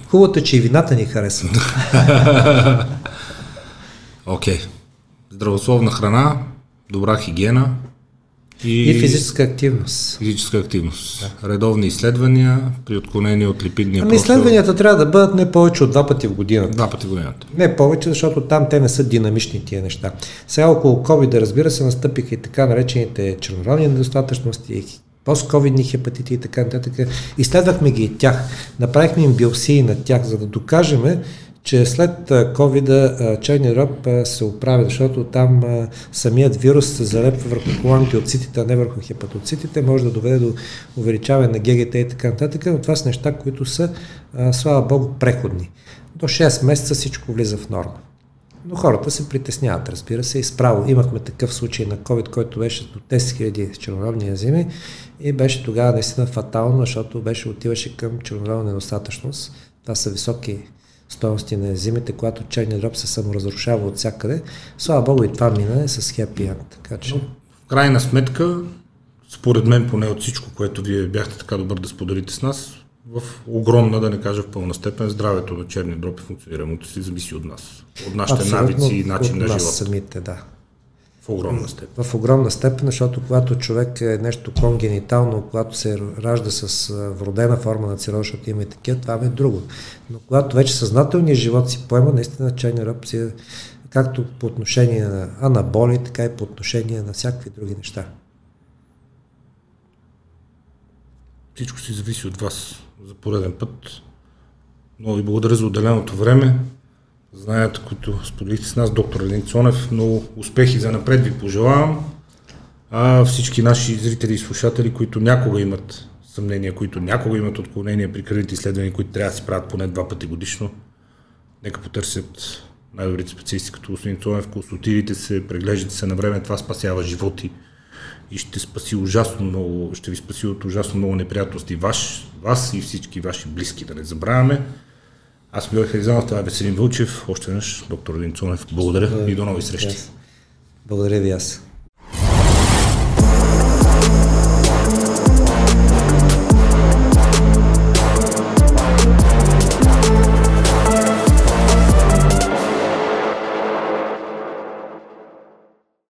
Хубавото е, че и вината ни харесва. Окей. Okay. Здравословна храна, добра хигиена, и, и физическа активност. Физическа активност. Да. Редовни изследвания при отклонение от липидния Ами изследванията трябва да бъдат не повече от два пъти в годината. Два пъти в годината. Не повече, защото там те не са динамични тия неща. Сега около COVID, да разбира се, настъпиха и така наречените чернородни недостатъчности, постковидни хепатити и така нататък. Изследвахме ги и тях. Направихме им биопсии на тях, за да докажем, че след COVID черния дроб се оправя, защото там самият вирус се залепва върху колоните от цитите, а не върху хепатоцитите, може да доведе до увеличаване на ГГТ и така нататък, но това са неща, които са, слава Богу, преходни. До 6 месеца всичко влиза в норма. Но хората се притесняват, разбира се, и справо. Имахме такъв случай на COVID, който беше до 10 000 чернородни ензими и беше тогава наистина фатално, защото беше отиваше към чернородна недостатъчност. Това са високи стоености на ензимите, когато черният дроб се саморазрушава от всякъде. Слава Богу и това мина с хепи Така че... в крайна сметка, според мен поне от всичко, което вие бяхте така добър да споделите с нас, в огромна, да не кажа в пълна степен, здравето на черния дроб и функционирането си зависи от нас. От нашите Абсолютно навици и начин на живота. самите, да. В огромна степен. В огромна степен, защото когато човек е нещо конгенитално, когато се ражда с вродена форма на цироз, защото има и такива, това е друго. Но когато вече съзнателният живот си поема, наистина черния ръб си е както по отношение на анаболи, така и по отношение на всякакви други неща. Всичко си зависи от вас за пореден път. Много ви благодаря за отделеното време знанията, които споделихте с нас, доктор Елин Цонев. Много успехи за напред ви пожелавам. А всички наши зрители и слушатели, които някога имат съмнения, които някога имат отклонения при кръвните изследвания, които трябва да се правят поне два пъти годишно, нека потърсят най-добрите специалисти, като господин Цонев, консултирайте се, преглеждате се на време, това спасява животи и ще спаси ужасно много, ще ви спаси от ужасно много неприятности ваш, вас и всички ваши близки, да не забравяме. Аз бях Елизанов, това е Веселин Вълчев, още веднъж доктор Един Цунев. Благодаря и до нови срещи. Благодаря ви аз.